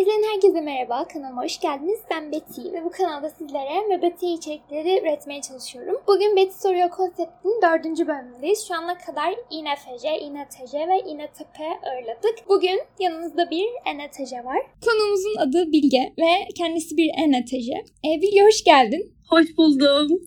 İzleyen herkese merhaba, kanalıma hoş geldiniz. Ben Betty ve bu kanalda sizlere MBT içerikleri üretmeye çalışıyorum. Bugün Betty Soruyor konseptinin dördüncü bölümündeyiz. Şu ana kadar INFJ, INTJ ve INTP ağırladık. Bugün yanımızda bir ENTJ var. Konuğumuzun adı Bilge ve kendisi bir ENTJ. E, Bilge hoş geldin. Hoş buldum.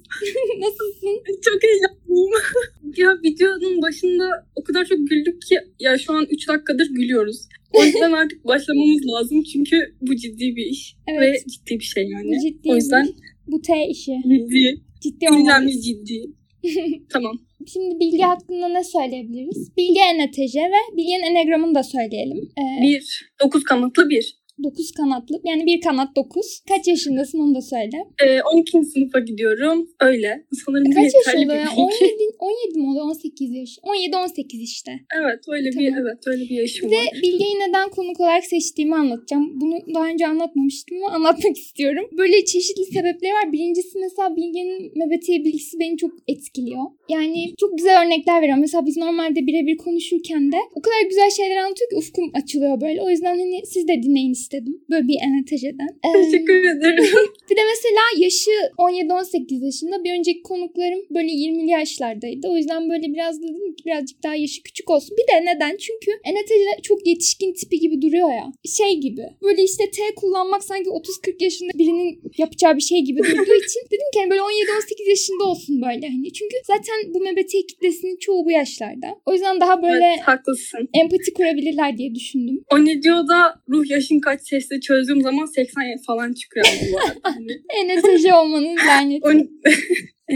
Nasılsın? Çok heyecanlıyım. ya videonun başında o kadar çok güldük ki ya şu an 3 dakikadır gülüyoruz. O yüzden artık başlamamız lazım çünkü bu ciddi bir iş Evet. ve ciddi bir şey yani. Bu ciddi o yüzden Bu T işi. ciddi, Ciddi olmalıyız. ciddi. tamam. Şimdi Bilge hakkında ne söyleyebiliriz? Bilge ENTJ ve Bilge'nin enegramını da söyleyelim. Ee, Bir, dokuz kanatlı bir. 9 kanatlı. Yani bir kanat 9. Kaç yaşındasın onu da söyle. Ee, 12. sınıfa gidiyorum. Öyle. Sanırım bu Kaç yaşında bir ya? bilgi. 17, 17 mi oluyor? 18 yaş. 17-18 işte. Evet öyle bir Tamam. evet öyle bir yaşım Ve var. Bilge'yi neden konuk olarak seçtiğimi anlatacağım. Bunu daha önce anlatmamıştım ama anlatmak istiyorum. Böyle çeşitli sebepleri var. Birincisi mesela Bilge'nin MBTI bilgisi beni çok etkiliyor. Yani çok güzel örnekler veriyor. Mesela biz normalde birebir konuşurken de o kadar güzel şeyler anlatıyor ki ufkum açılıyor böyle. O yüzden hani siz de dinleyin istedim. Böyle bir ENTJ'den. Ee, Teşekkür ederim. bir de mesela yaşı 17-18 yaşında. Bir önceki konuklarım böyle 20'li yaşlardaydı. O yüzden böyle biraz dedim ki birazcık daha yaşı küçük olsun. Bir de neden? Çünkü ENTJ çok yetişkin tipi gibi duruyor ya. Şey gibi. Böyle işte T kullanmak sanki 30-40 yaşında birinin yapacağı bir şey gibi durduğu için dedim ki hani böyle 17-18 yaşında olsun böyle hani. Çünkü zaten bu MBTI kitlesinin çoğu bu yaşlarda. O yüzden daha böyle Evet haklısın. empati kurabilirler diye düşündüm. O ne diyor da ruh yaşın kaç sesle çözdüğüm zaman 80 falan çıkıyor bu arada. Hani ENTJ olmanın laneti.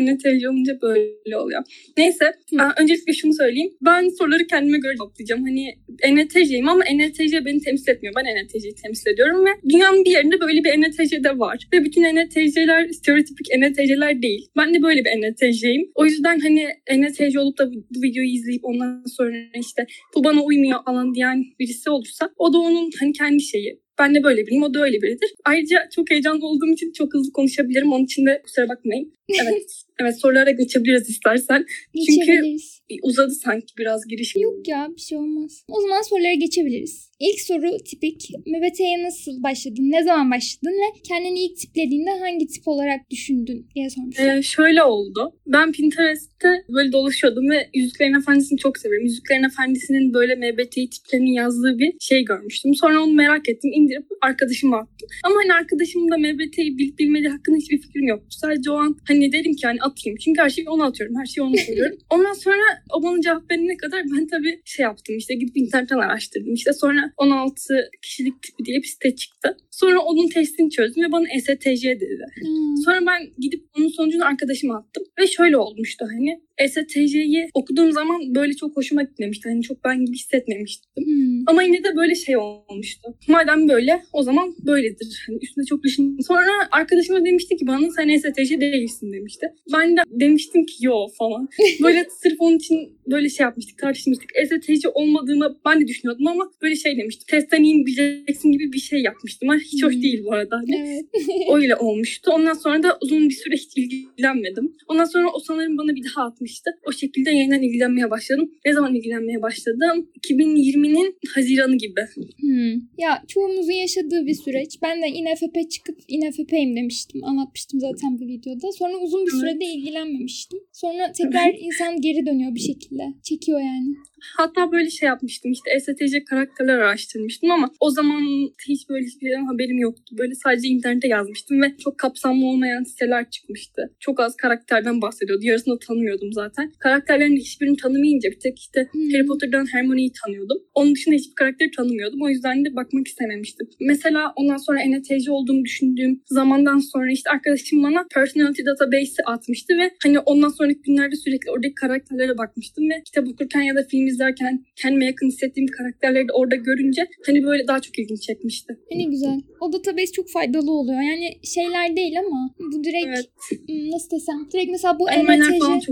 NTC olunca böyle oluyor. Neyse Hı. öncelikle şunu söyleyeyim. Ben soruları kendime göre cevaplayacağım. Hani NTC'yim ama NTC beni temsil etmiyor. Ben NTC'yi temsil ediyorum ve dünyanın bir yerinde böyle bir NTC de var. Ve bütün NTC'ler stereotipik NTC'ler değil. Ben de böyle bir NTC'yim. O yüzden hani NTC olup da bu, videoyu izleyip ondan sonra işte bu bana uymuyor falan diyen birisi olursa o da onun hani kendi şeyi. Ben de böyle biriyim, o da öyle biridir. Ayrıca çok heyecanlı olduğum için çok hızlı konuşabilirim. Onun için de kusura bakmayın. Evet, evet sorulara geçebiliriz istersen. Çünkü- Geçebiliriz. Bir Uzadı sanki biraz giriş. Yok ya bir şey olmaz. O zaman sorulara geçebiliriz. İlk soru tipik. MBT'ye nasıl başladın? Ne zaman başladın? Ve kendini ilk tiplediğinde hangi tip olarak düşündün diye sormuşlar. Ee, şöyle oldu. Ben Pinterest'te böyle dolaşıyordum ve Yüzüklerin Efendisi'ni çok severim. Yüzüklerin Efendisi'nin böyle MBTI tiplerini yazdığı bir şey görmüştüm. Sonra onu merak ettim. indirip arkadaşıma attım. Ama hani arkadaşımın da MBTI bilip bilmediği hakkında hiçbir fikrim yoktu. Sadece o an hani dedim ki hani atayım. Çünkü her şeyi ona atıyorum. Her şeyi ona soruyorum. Ondan sonra o bana cevap verene kadar ben tabii şey yaptım işte gidip internetten araştırdım. İşte sonra 16 kişilik tipi diye bir site çıktı. Sonra onun testini çözdüm ve bana STJ dedi. Hmm. Sonra ben gidip onun sonucunu arkadaşıma attım. Ve şöyle olmuştu hani. STC'yi okuduğum zaman böyle çok hoşuma gitmemişti. Hani çok ben gibi hissetmemiştim. Hmm. Ama yine de böyle şey olmuştu. Madem böyle o zaman böyledir. Hani üstüne çok düşün. Sonra arkadaşım da demişti ki bana sen STC değilsin demişti. Ben de demiştim ki yo falan. Böyle sırf onun için böyle şey yapmıştık tartışmıştık. STC olmadığımı ben de düşünüyordum ama böyle şey demiştim. Testten iyi bileceksin gibi bir şey yapmıştım. Ama hiç hoş Hmm. değil bu arada. Hani Evet. öyle olmuştu. Ondan sonra da uzun bir süre hiç ilgilenmedim. Ondan sonra o sanırım bana bir daha atmıştı. O şekilde yeniden ilgilenmeye başladım. Ne zaman ilgilenmeye başladım? 2020'nin Haziranı gibi. Hmm. Ya çoğumuzun yaşadığı bir süreç. Ben de INFP çıkıp INFP'yim demiştim. Anlatmıştım zaten bir videoda. Sonra uzun bir sürede ilgilenmemiştim. Sonra tekrar insan geri dönüyor bir şekilde. Çekiyor yani. Hatta böyle şey yapmıştım işte STC karakterler araştırmıştım ama o zaman hiç böyle hiçbir haberim yoktu. Böyle sadece internete yazmıştım ve çok kapsamlı olmayan siteler çıkmıştı. Çok az karakterden bahsediyordu. Yarısını tanımıyordum zaten. Karakterlerin hiçbirini tanımayınca bir tek işte Hmm. Harry Potter'dan Hermione'yi tanıyordum. Onun dışında hiçbir karakteri tanımıyordum. O yüzden de bakmak istememiştim. Mesela ondan sonra NTC olduğumu düşündüğüm zamandan sonra işte arkadaşım bana Personality Database'i atmıştı ve hani ondan sonraki günlerde sürekli oradaki karakterlere bakmıştım ve kitap okurken ya da film izlerken kendime yakın hissettiğim karakterleri de orada görünce hani böyle daha çok ilgimi çekmişti. Ne güzel. O database çok faydalı oluyor. Yani şeyler değil ama bu direkt Evet. hmm, nasıl desem. Direkt mesela bu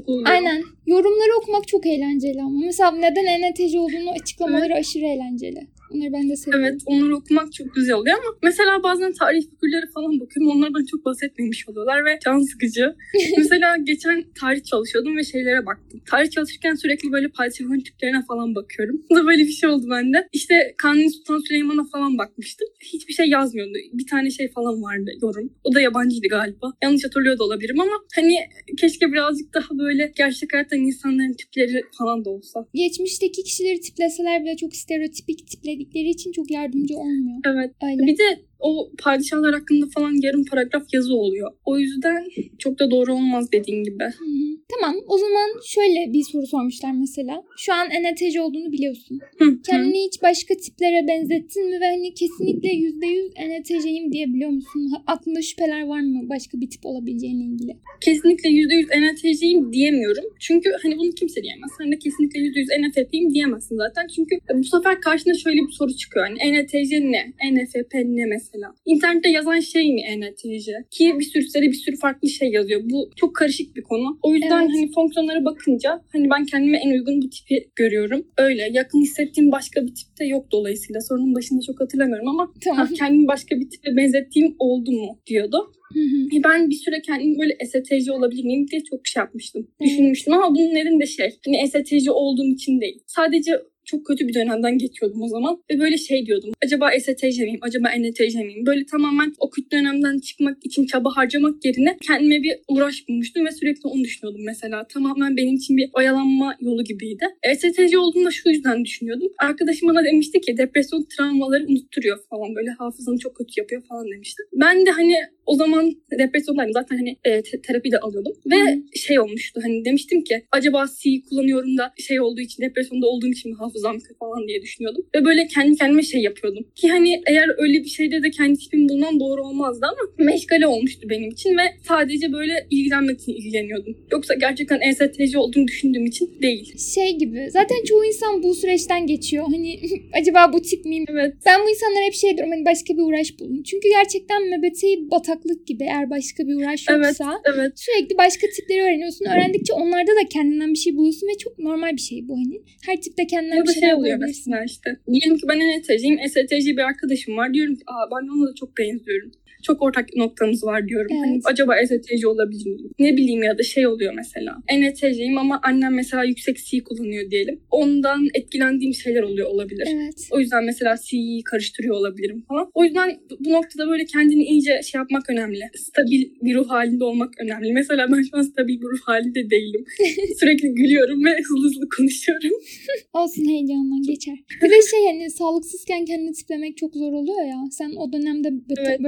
oluyor. Aynen. Yorumları okumak çok eğlenceli ama. Mesela neden ENTJ olduğunu açıklamaları aşırı eğlenceli. Onları ben de seviyorum. Evet onları okumak çok güzel oluyor ama mesela bazen tarih figürleri falan bakıyorum. Onlardan çok bahsetmemiş oluyorlar ve can sıkıcı. mesela geçen tarih çalışıyordum ve şeylere baktım. Tarih çalışırken sürekli böyle padişahın tiplerine falan bakıyorum. Bu da böyle bir şey oldu bende. İşte Kanuni Sultan Süleyman'a falan bakmıştım. Hiçbir şey yazmıyordu. Bir tane şey falan vardı yorum. O da yabancıydı galiba. Yanlış hatırlıyor da olabilirim ama hani keşke birazcık daha böyle gerçek hayatta insanların tipleri falan da olsa. Geçmişteki kişileri tipleseler bile çok stereotipik tipledikleri için çok yardımcı olmuyor. Evet. Öyle. Bir de o padişahlar hakkında falan yarım paragraf yazı oluyor. O yüzden çok da doğru olmaz dediğin gibi. Hı hı. Tamam o zaman şöyle bir soru sormuşlar mesela. Şu an NTC olduğunu biliyorsun. Hı. Kendini hiç başka tiplere benzettin mi ve hani kesinlikle %100 NTC'yim diyebiliyor musun? Aklında şüpheler var mı başka bir tip olabileceğine ilgili? Kesinlikle %100 NFT'ciyim diyemiyorum. Çünkü hani bunu kimse diyemez. Sen de kesinlikle %100 NFT'yim diyemezsin zaten. Çünkü bu sefer karşına şöyle bir soru çıkıyor. Hani NTC ne? NFP ne mesela? İnternette yazan şey mi NTC? Ki bir sürü sitede bir sürü farklı şey yazıyor. Bu çok karışık bir konu. O yüzden Evet. hani fonksiyonlara bakınca hani ben kendime en uygun bu tipi görüyorum. Öyle. Yakın hissettiğim başka bir tip de yok dolayısıyla. Sorunun başında çok hatırlamıyorum ama Tamam. ha, kendimi başka bir tipe benzettiğim oldu mu diyordu. Hı hı. E, Ben bir süre kendimi böyle STC olabilir miyim diye çok şey yapmıştım. Evet. Düşünmüştüm ama bunun nedeni de şey. Hani STC olduğum için değil. Sadece çok kötü bir dönemden geçiyordum o zaman. Ve böyle şey diyordum. Acaba STC miyim? Acaba NTC miyim? Böyle tamamen o kötü dönemden çıkmak için çaba harcamak yerine kendime bir uğraş bulmuştum ve sürekli onu düşünüyordum mesela. Tamamen benim için bir oyalanma yolu gibiydi. STC olduğunu da şu yüzden düşünüyordum. Arkadaşım bana demişti ki depresyon travmaları unutturuyor falan. Böyle hafızanı çok kötü yapıyor falan demişti. Ben de hani o zaman depresyondaydım. Zaten hani e, te- terapi de alıyordum. Ve Hı. şey olmuştu hani demiştim ki acaba C kullanıyorum da şey olduğu için depresyonda olduğum için mi hafızam kötü falan diye düşünüyordum. Ve böyle kendi kendime şey yapıyordum. Ki hani eğer öyle bir şeyde de kendi tipimi bulmam doğru olmazdı ama meşgale olmuştu benim için ve sadece böyle ilgilenmek için ilgileniyordum. Yoksa gerçekten ESTC olduğunu düşündüğüm için değil. Şey gibi zaten çoğu insan bu süreçten geçiyor. Hani acaba bu tip miyim? Evet. Ben bu insanlara hep şey diyorum hani başka bir uğraş bulun. Çünkü gerçekten MBTI bataklık gibi eğer başka bir uğraş Evet. yoksa Evet. sürekli başka tipleri öğreniyorsun. Öğrendikçe onlarda da kendinden bir şey buluyorsun ve çok normal bir şey bu hani. Her tipte kendinden Ya bir da şeyler şey oluyor mesela işte. Diyelim ki ben ENTC'yim. ESTC bir arkadaşım var. Diyorum ki aa ben onunla da çok benziyorum. Çok ortak noktamız var diyorum. Evet. Hani acaba ESTC olabilir miyim? Ne bileyim ya da şey oluyor mesela. ENTC'yim ama annem mesela yüksek C kullanıyor diyelim. Ondan etkilendiğim şeyler oluyor olabilir. Evet. O yüzden mesela C'yi karıştırıyor olabilirim falan. O yüzden bu noktada böyle kendini iyice şey yapmak önemli. Stabil bir ruh halinde olmak önemli. Mesela ben şu an stabil bir ruh halinde değilim. Sürekli gülüyorum ve hızlı hızlı konuşuyorum. Olsun heyecandan geçer. Bir de şey hani sağlıksızken kendini tiplemek çok zor oluyor ya. Sen o dönemde bö- Evet.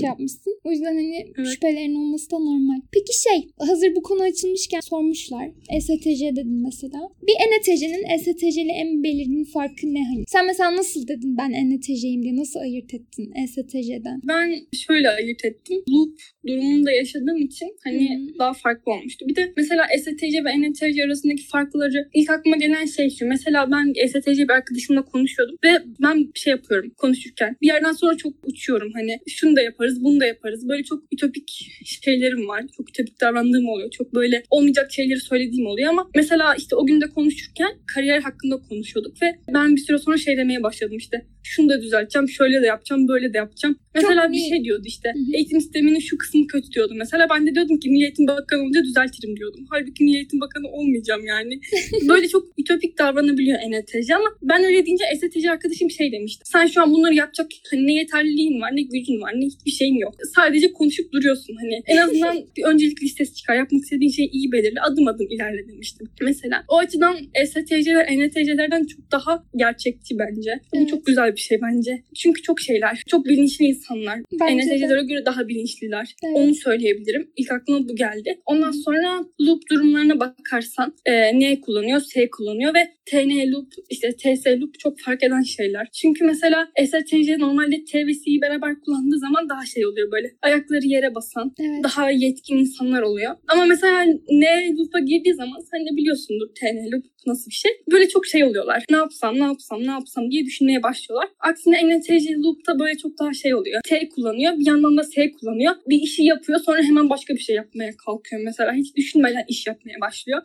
Şey yapmışsın. O yüzden hani Evet. şüphelerin olması da normal. Peki şey hazır bu konu açılmışken sormuşlar. STC dedin mesela. Bir NTC'nin STC'li en belirgin farkı ne hani? Sen mesela nasıl dedin ben NTC'yim diye nasıl ayırt ettin STC'den? Ben şöyle ayırt ettim. Loop durumunda yaşadığım için hani Hı. daha farklı olmuştu. Bir de mesela STC ve NTC arasındaki farkları ilk aklıma gelen şey şu. Mesela ben STC bir arkadaşımla konuşuyordum ve ben şey yapıyorum konuşurken. Bir yerden sonra çok uçuyorum hani şunu da yaparız bunu da yaparız. Böyle çok ütopik şeylerim var. Çok ütopik davrandığım oluyor. Çok böyle olmayacak şeyleri söylediğim oluyor ama mesela işte o gün de konuşurken kariyer hakkında konuşuyorduk ve ben bir süre sonra şey demeye başladım işte şunu da düzelteceğim, şöyle de yapacağım, böyle de yapacağım. Mesela Çok bir iyi. şey diyordu işte. Hı hı. Eğitim sisteminin şu kısmı kötü diyordu. Mesela ben de diyordum ki Milli Eğitim Bakanı olunca düzeltirim diyordum. Halbuki Milli Eğitim Bakanı olmayacağım yani. Böyle çok ütopik davranabiliyor NTC ama ben öyle deyince STC arkadaşım şey demişti. Sen şu an bunları yapacak hani ne yeterliliğin var, ne gücün var, ne hiçbir şeyin yok. Sadece konuşup duruyorsun hani. En azından bir öncelik listesi çıkar. Yapmak istediğin şeyi iyi belirle. Adım adım ilerle demiştim. Mesela o açıdan STC'ler NTC'lerden çok daha gerçekçi bence. Bu Evet. çok güzel bir şey bence. Çünkü çok şeyler. Çok bilinçli insanlar. NTC'lere göre daha bilinçliler. Evet. Onu söyleyebilirim. İlk aklıma bu geldi. Ondan sonra loop durumlarına bakarsan e, N kullanıyor, S kullanıyor ve TN loop, işte TS loop çok fark eden şeyler. Çünkü mesela STC normalde T ve C'yi beraber kullandığı zaman daha şey oluyor böyle. Ayakları yere basan, Evet. daha yetkin insanlar oluyor. Ama mesela N loop'a girdiği zaman sen de biliyorsundur TN loop nasıl bir şey. Böyle çok şey oluyorlar. Ne yapsam, ne yapsam, ne yapsam diye düşünmeye başlıyorlar. Aksine NTC loop'ta böyle çok daha şey oluyor. T kullanıyor, bir yandan da S kullanıyor. Bir işi yapıyor, sonra hemen başka bir şey yapmaya kalkıyor mesela. Hiç düşünmeden iş yapmaya başlıyor.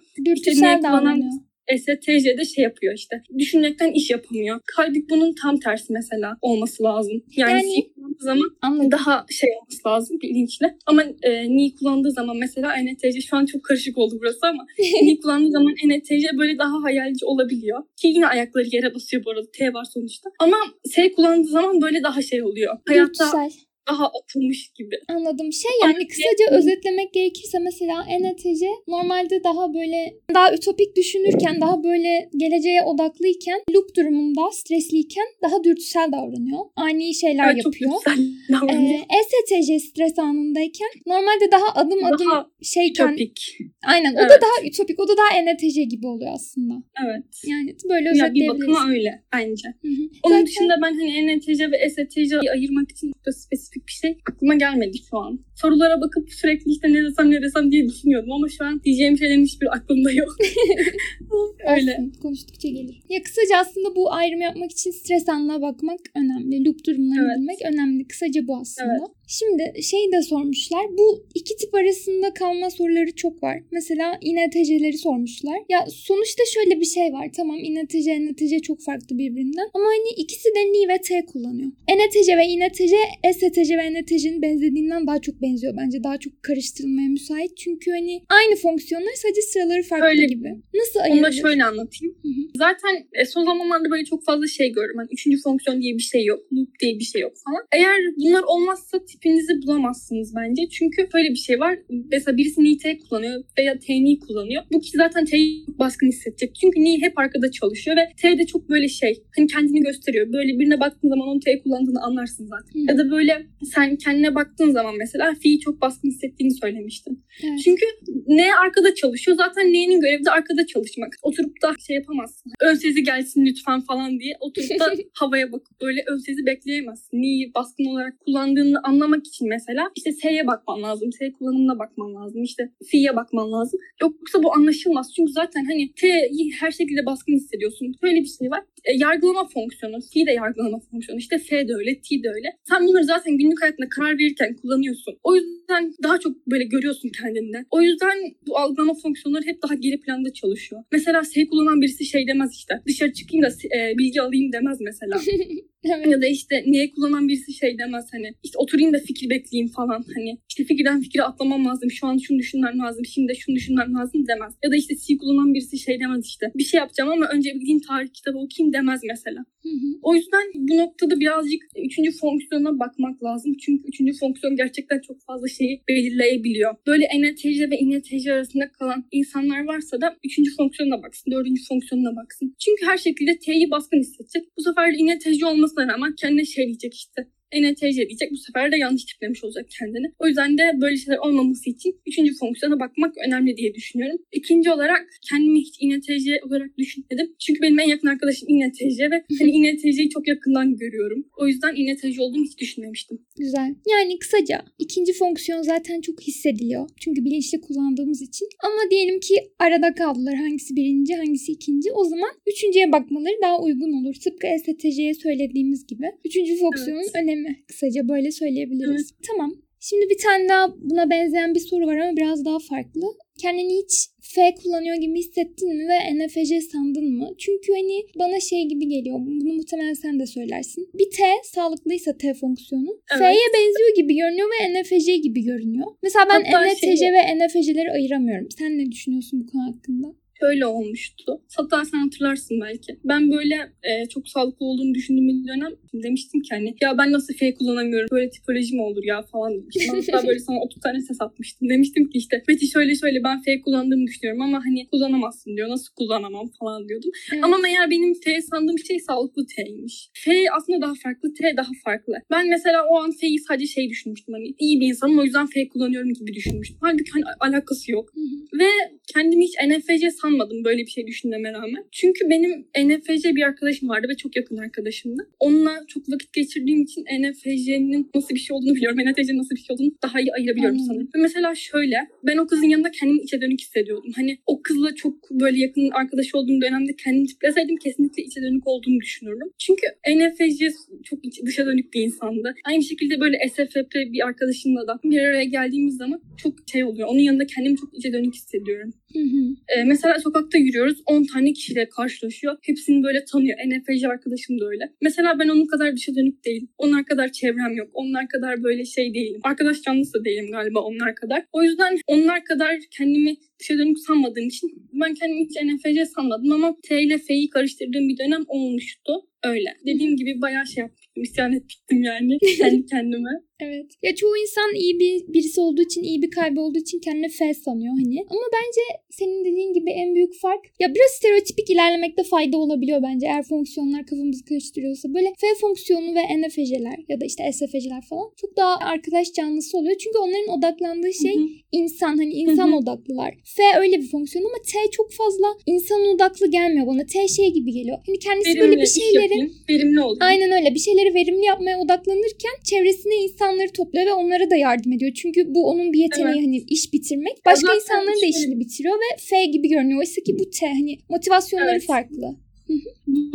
Ne kullanan- STC'de şey yapıyor işte. Düşünmekten iş yapamıyor. Kalbik bunun tam tersi mesela olması lazım. Yani, Yani- zaman Anladım. daha şey olması lazım bilinçli. Ama e, ni kullandığı zaman mesela ENTC şu an çok karışık oldu burası ama ni kullandığı zaman ENTC böyle daha hayalci olabiliyor. Ki yine ayakları yere basıyor bu arada. T var sonuçta. Ama S kullandığı zaman böyle daha şey oluyor. Hayatta Dürtüsel. Daha atılmış gibi. Anladım. Şey Ama yani kısaca özetlemek gerekirse mesela ENTC normalde daha böyle daha ütopik düşünürken daha böyle geleceğe odaklıyken loop durumunda stresliyken daha dürtüsel davranıyor. Ani şeyler Evet, yapıyor. Ee, ESTC stres anındayken normalde daha adım adım daha şeyken ütopik. aynen o da Evet. daha ütopik o da daha ENTC gibi oluyor aslında. Evet. Yani böyle Ya bir özetleyebiliriz. bakıma öyle bence. Hı hı. Onun Zaten- dışında ben hani ENTC ve STC'yi ayırmak için çok da spesifik bir şey aklıma gelmedi şu an. Sorulara bakıp sürekli işte ne desem ne desem diye düşünüyordum ama şu an diyeceğim şeylerin hiçbir aklımda yok. öyle. Olsun, konuştukça gelir. Ya kısaca aslında bu ayrım yapmak için stres anına bakmak önemli. Loop durumlarını Evet. bilmek önemli. Kısaca bu aslında. Şimdi şey de sormuşlar. Bu iki tip arasında kalma soruları çok var. Mesela INTC'leri sormuşlar. Ya sonuçta şöyle bir şey var. Tamam INTC, NTC çok farklı birbirinden. Ama hani ikisi de Ni ve T kullanıyor. NTC ve INTC, STC ve NTC'nin benzediğinden daha çok benziyor. Bence daha çok karıştırılmaya müsait. Çünkü hani aynı fonksiyonlar sadece sıraları farklı Öyle. gibi. Nasıl Onu ayırılır? da şöyle anlatayım. Hı hı. Zaten e, son zamanlarda böyle çok fazla şey görüyorum. Hani üçüncü fonksiyon diye bir şey yok. Loop diye bir şey yok falan. Eğer bunlar olmazsa tipinizi bulamazsınız bence. Çünkü böyle bir şey var. Mesela birisi ni T kullanıyor veya T ni kullanıyor. Bu kişi zaten T'yi baskın hissedecek. Çünkü ni hep arkada çalışıyor ve T de çok böyle şey. Hani kendini gösteriyor. Böyle birine baktığın zaman onun T kullandığını anlarsın zaten. Hı. Ya da böyle sen kendine baktığın zaman mesela fi'yi çok baskın hissettiğini söylemiştin. Evet. Çünkü ne arkada çalışıyor. Zaten neyin görevi de arkada çalışmak. Oturup da şey yapamazsın. Ön sezi gelsin lütfen falan diye oturup da havaya bakıp böyle ön sezi bekleyemezsin. Neyi baskın olarak kullandığını anlamak için mesela işte S'ye bakman lazım. S kullanımına bakman lazım. İşte fi'ye bakman lazım. Yoksa bu anlaşılmaz. Çünkü zaten hani T'yi her şekilde baskın hissediyorsun. Böyle bir şey var. E, yargılama fonksiyonu. Fi de yargılama fonksiyonu. İşte F de öyle, T de öyle. Sen bunları zaten günlük hayatında karar verirken kullanıyorsun. O yüzden daha çok böyle görüyorsun kendinde. O yüzden bu algılama fonksiyonları hep daha geri planda çalışıyor. Mesela S kullanan birisi şey demez işte. Dışarı çıkayım da e, bilgi alayım demez mesela. Evet. ya da işte niye kullanan birisi şey demez hani işte oturayım da fikir bekleyeyim falan hani işte fikirden fikire atlamam lazım şu an şunu düşünmem lazım şimdi de şunu düşünmem lazım demez. Ya da işte C kullanan birisi şey demez işte bir şey yapacağım ama önce bir gideyim tarih kitabı okuyayım demez mesela. Hı hı. O yüzden bu noktada birazcık üçüncü fonksiyona bakmak lazım. Çünkü üçüncü fonksiyon gerçekten çok fazla şeyi belirleyebiliyor. Böyle ENTC ve INTC arasında kalan insanlar varsa da üçüncü fonksiyona baksın, dördüncü fonksiyonuna baksın. Çünkü her şekilde T'yi baskın hissedecek. Bu sefer de INTC olmasına rağmen kendine şey diyecek işte. ENTC diyecek. Bu sefer de yanlış tiplemiş olacak kendini. O yüzden de böyle şeyler olmaması için üçüncü fonksiyona bakmak önemli diye düşünüyorum. İkinci olarak kendimi hiç INTC olarak düşünmedim. Çünkü benim en yakın arkadaşım INTC ve hani INTC'yi çok yakından görüyorum. O yüzden INTC olduğumu hiç düşünmemiştim. Güzel. Yani kısaca ikinci fonksiyon zaten çok hissediliyor. Çünkü bilinçli kullandığımız için. Ama diyelim ki arada kaldılar. Hangisi birinci, hangisi ikinci. O zaman üçüncüye bakmaları daha uygun olur. Tıpkı STC'ye söylediğimiz gibi. Üçüncü fonksiyonun Evet. önemi. Kısaca böyle söyleyebiliriz. Evet. Tamam. Şimdi bir tane daha buna benzeyen bir soru var ama biraz daha farklı. Kendini hiç F kullanıyor gibi hissettin mi ve NFC sandın mı? Çünkü hani bana şey gibi geliyor. Bunu muhtemelen sen de söylersin. Bir T sağlıklıysa T fonksiyonu. Evet. F'ye benziyor gibi görünüyor ve NFC gibi görünüyor. Mesela ben Hatta NFC şey- ve NFC'leri ayıramıyorum. Sen ne düşünüyorsun bu konu hakkında? Şöyle olmuştu. Hatta sen hatırlarsın belki. Ben böyle e, çok sağlıklı olduğunu düşündüğüm bir dönem demiştim ki hani ya ben nasıl F kullanamıyorum böyle tipoloji mi olur ya falan demiştim. Hatta böyle sana 30 tane ses atmıştım. Demiştim ki işte Meti şöyle şöyle ben F kullandığımı düşünüyorum ama hani kullanamazsın diyor. Nasıl kullanamam falan diyordum. Evet. Ama meğer benim F sandığım şey sağlıklı T'ymiş. F aslında daha farklı, T daha farklı. Ben mesela o an F'yi sadece şey düşünmüştüm hani iyi bir insanım o yüzden F kullanıyorum gibi düşünmüştüm. Halbuki hani alakası yok. Hı hı. Ve kendimi hiç NFC sanmadım böyle bir şey düşünmeme rağmen. Çünkü benim NFC bir arkadaşım vardı ve çok yakın arkadaşımdı. Onunla çok vakit geçirdiğim için NFC'nin nasıl bir şey olduğunu biliyorum. NFC'nin nasıl bir şey olduğunu daha iyi ayırabiliyorum Anladım. sanırım. Ve mesela şöyle ben o kızın yanında kendimi içe dönük hissediyordum. Hani o kızla çok böyle yakın arkadaş olduğum dönemde kendimi tipleseydim kesinlikle içe dönük olduğunu düşünürdüm. Çünkü NFC çok iç- dışa dönük bir insandı. Aynı şekilde böyle SFP bir arkadaşımla da bir araya geldiğimiz zaman çok şey oluyor. Onun yanında kendimi çok içe dönük hissediyorum. Hı hı. Ee, mesela sokakta yürüyoruz. 10 tane kişiyle karşılaşıyor. Hepsini böyle tanıyor. NFC arkadaşım da öyle. Mesela ben onun kadar dışa dönük değilim. Onlar kadar çevrem yok. Onlar kadar böyle şey değilim. Arkadaş canlısı değilim galiba onlar kadar. O yüzden onlar kadar kendimi dışa dönük sanmadığım için ben kendimi hiç NFC sanmadım ama T ile F'yi karıştırdığım bir dönem olmuştu. Öyle. Dediğim gibi bayağı şey yapmıştım. İsyan etmiştim yani kendi kendime. Evet. Ya çoğu insan iyi bir birisi olduğu için, iyi bir kalbi olduğu için kendine F sanıyor hani. Ama bence senin dediğin gibi en büyük fark ya biraz stereotipik ilerlemekte fayda olabiliyor bence. Eğer fonksiyonlar kafamızı karıştırıyorsa. Böyle F fonksiyonu ve NFC'ler ya da işte SFC'ler falan çok daha arkadaş canlısı oluyor. Çünkü onların odaklandığı şey insan hani insan odaklılar. F öyle bir fonksiyon ama T çok fazla insan odaklı gelmiyor bana. T şey gibi geliyor. Hani kendisi Verimli böyle bir şeyleri yapayım, verimli olayım. Aynen öyle. Bir şeyleri verimli yapmaya odaklanırken çevresine insanları topluyor ve onlara da yardım ediyor. Çünkü bu onun bir yeteneği Evet. hani iş bitirmek. Başka zaten insanların da işini bitiriyor ve F gibi görünüyor. Oysa ki bu T hani motivasyonları Evet. farklı.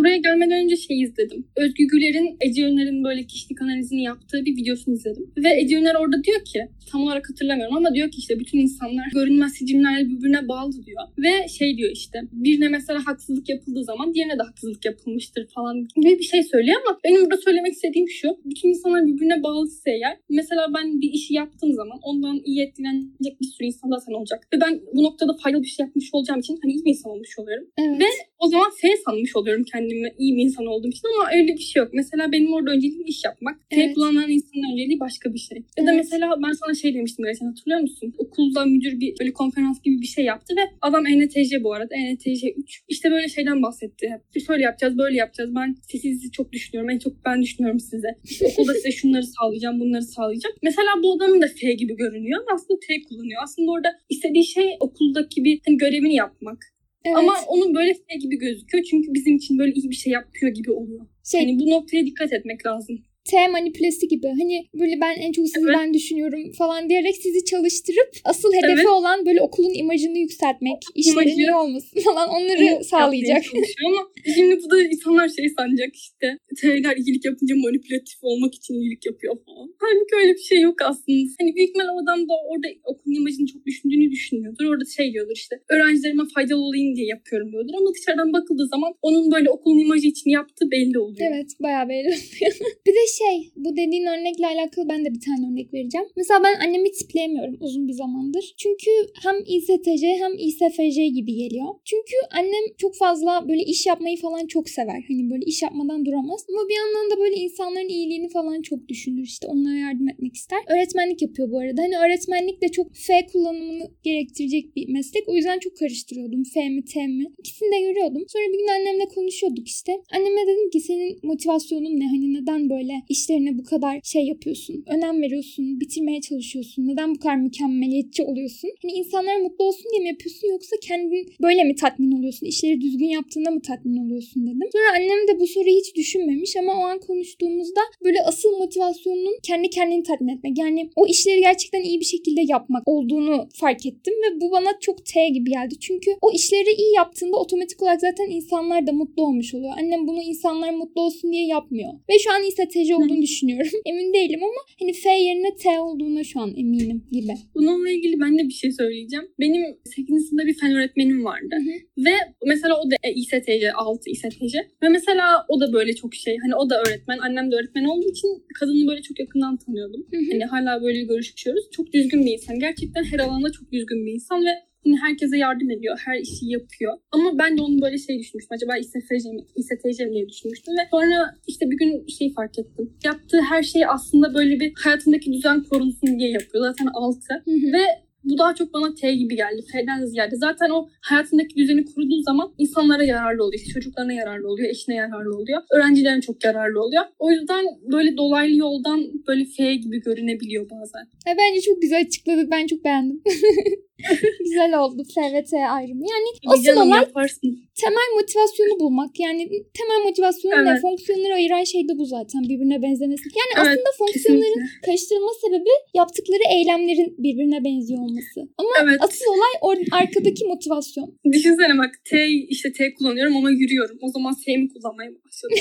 Buraya gelmeden önce şey izledim. Özgü Güler'in Ece Öner'in böyle kişilik analizini yaptığı bir videosunu izledim. Ve Ece Öner orada diyor ki, tam olarak hatırlamıyorum ama diyor ki işte bütün insanlar görünmez sicimlerle birbirine bağlı diyor. Ve şey diyor işte, birine mesela haksızlık yapıldığı zaman diğerine de haksızlık yapılmıştır falan gibi bir şey söylüyor ama benim burada söylemek istediğim şu. Bütün insanlar birbirine bağlıysa eğer, mesela ben bir işi yaptığım zaman ondan iyi etkilenecek bir sürü insan zaten olacak. Ve ben bu noktada faydalı bir şey yapmış olacağım için hani iyi bir insan olmuş oluyorum. Evet. Ve o zaman F sanmış oluyorum kendimi iyi bir insan olduğum için ama öyle bir şey yok. Mesela benim orada önceliğim iş yapmak. Evet. kullanan insanın önceliği başka bir şey. Ya da mesela ben sana şey demiştim geçen hatırlıyor musun? Okulda müdür bir böyle konferans gibi bir şey yaptı ve adam E ENTC bu arada. ENTC 3. İşte böyle şeyden bahsetti. hep. Şöyle yapacağız, böyle yapacağız. Ben sizi çok düşünüyorum. En çok ben düşünüyorum size. İşte okulda size şunları sağlayacağım, bunları sağlayacağım. Mesela bu adamın da F gibi görünüyor ama aslında T kullanıyor. Aslında orada istediği şey okuldaki bir hani görevini yapmak. Evet. Ama onun böyle şey gibi gözüküyor. Çünkü bizim için böyle iyi bir şey yapıyor gibi oluyor. şey Hani bu noktaya dikkat etmek lazım. T manipülesi gibi. Hani böyle ben en çok sizi Evet. ben düşünüyorum falan diyerek sizi çalıştırıp asıl hedefi Evet. olan böyle okulun imajını yükseltmek, işlerin iyi olması falan onları Onu sağlayacak. Ama şimdi bu da insanlar şey sanacak işte. T'ler iyilik yapınca manipülatif olmak için iyilik yapıyor falan. Halbuki öyle bir şey yok aslında. Hani büyük ihtimal o adam da orada okulun imajını çok düşündüğünü düşünüyordur. Orada şey diyordur işte öğrencilerime faydalı olayım diye yapıyorum diyordur. Ama dışarıdan bakıldığı zaman onun böyle okulun imajı için yaptığı belli oluyor. Evet bayağı belli oluyor. bir de şey bu dediğin örnekle alakalı ben de bir tane örnek vereceğim. Mesela ben annemi tipleyemiyorum uzun bir zamandır. Çünkü hem İSTC hem İSFC gibi geliyor. Çünkü annem çok fazla böyle iş yapmayı falan çok sever. Hani böyle iş yapmadan duramaz. Ama bir yandan da böyle insanların iyiliğini falan çok düşünür. İşte onlara yardım etmek ister. Öğretmenlik yapıyor bu arada. Hani öğretmenlik de çok F kullanımını gerektirecek bir meslek. O yüzden çok karıştırıyordum. F mi T mi? İkisini de görüyordum. Sonra bir gün annemle konuşuyorduk işte. Anneme dedim ki senin motivasyonun ne? Hani neden böyle işlerine bu kadar şey yapıyorsun? Önem veriyorsun, bitirmeye çalışıyorsun. Neden bu kadar mükemmeliyetçi oluyorsun? Hani insanlar mutlu olsun diye mi yapıyorsun yoksa kendin böyle mi tatmin oluyorsun? İşleri düzgün yaptığında mı tatmin oluyorsun dedim. Sonra annem de bu soruyu hiç düşünmemiş ama o an konuştuğumuzda böyle asıl motivasyonunun kendi kendini tatmin etmek. Yani o işleri gerçekten iyi bir şekilde yapmak olduğunu fark ettim ve bu bana çok T gibi geldi. Çünkü o işleri iyi yaptığında otomatik olarak zaten insanlar da mutlu olmuş oluyor. Annem bunu insanlar mutlu olsun diye yapmıyor. Ve şu an İSTC olduğunu düşünüyorum. Emin değilim ama hani F yerine T olduğuna şu an eminim gibi. Bununla ilgili ben de bir şey söyleyeceğim. Benim 8. sınıfta bir fen öğretmenim vardı. Ve mesela o da İSTC, 6 İSTC. Ve mesela o da böyle çok şey. Hani o da öğretmen, annem de öğretmen olduğu için kadını böyle çok yakından tanıyordum. Hı hı. Hani hala böyle görüşüyoruz. Çok düzgün bir insan. Gerçekten her alanda çok düzgün bir insan ve hani herkese yardım ediyor. Her işi yapıyor. Ama ben de onu böyle şey düşünmüştüm. Acaba İSTC mi, İSTC mi diye düşünmüştüm. Ve sonra işte bir gün şey fark ettim. Yaptığı her şey aslında böyle bir hayatındaki düzen korunsun diye yapıyor. Zaten 6. Hı hı. Ve bu daha çok bana T gibi geldi. F'den ziyade. Zaten o hayatındaki düzeni kurduğu zaman insanlara yararlı oluyor. İşte çocuklarına yararlı oluyor. Eşine yararlı oluyor. Öğrencilerine çok yararlı oluyor. O yüzden böyle dolaylı yoldan böyle F gibi görünebiliyor bazen. Ha, bence çok güzel açıkladık. Ben çok beğendim. güzel oldu F ve T ayrımı. Yani asıl Canım yaparsın. temel motivasyonu bulmak. Yani temel motivasyonu ne? Evet. Fonksiyonları ayıran şey de bu zaten. Birbirine benzemesi. Yani Evet, aslında fonksiyonların Kesinlikle. karıştırılma sebebi yaptıkları eylemlerin birbirine benziyor olması. Ama Evet. asıl olay or- arkadaki motivasyon. Düşünsene bak T işte T kullanıyorum ama yürüyorum. O zaman S'mi kullanmaya başladım.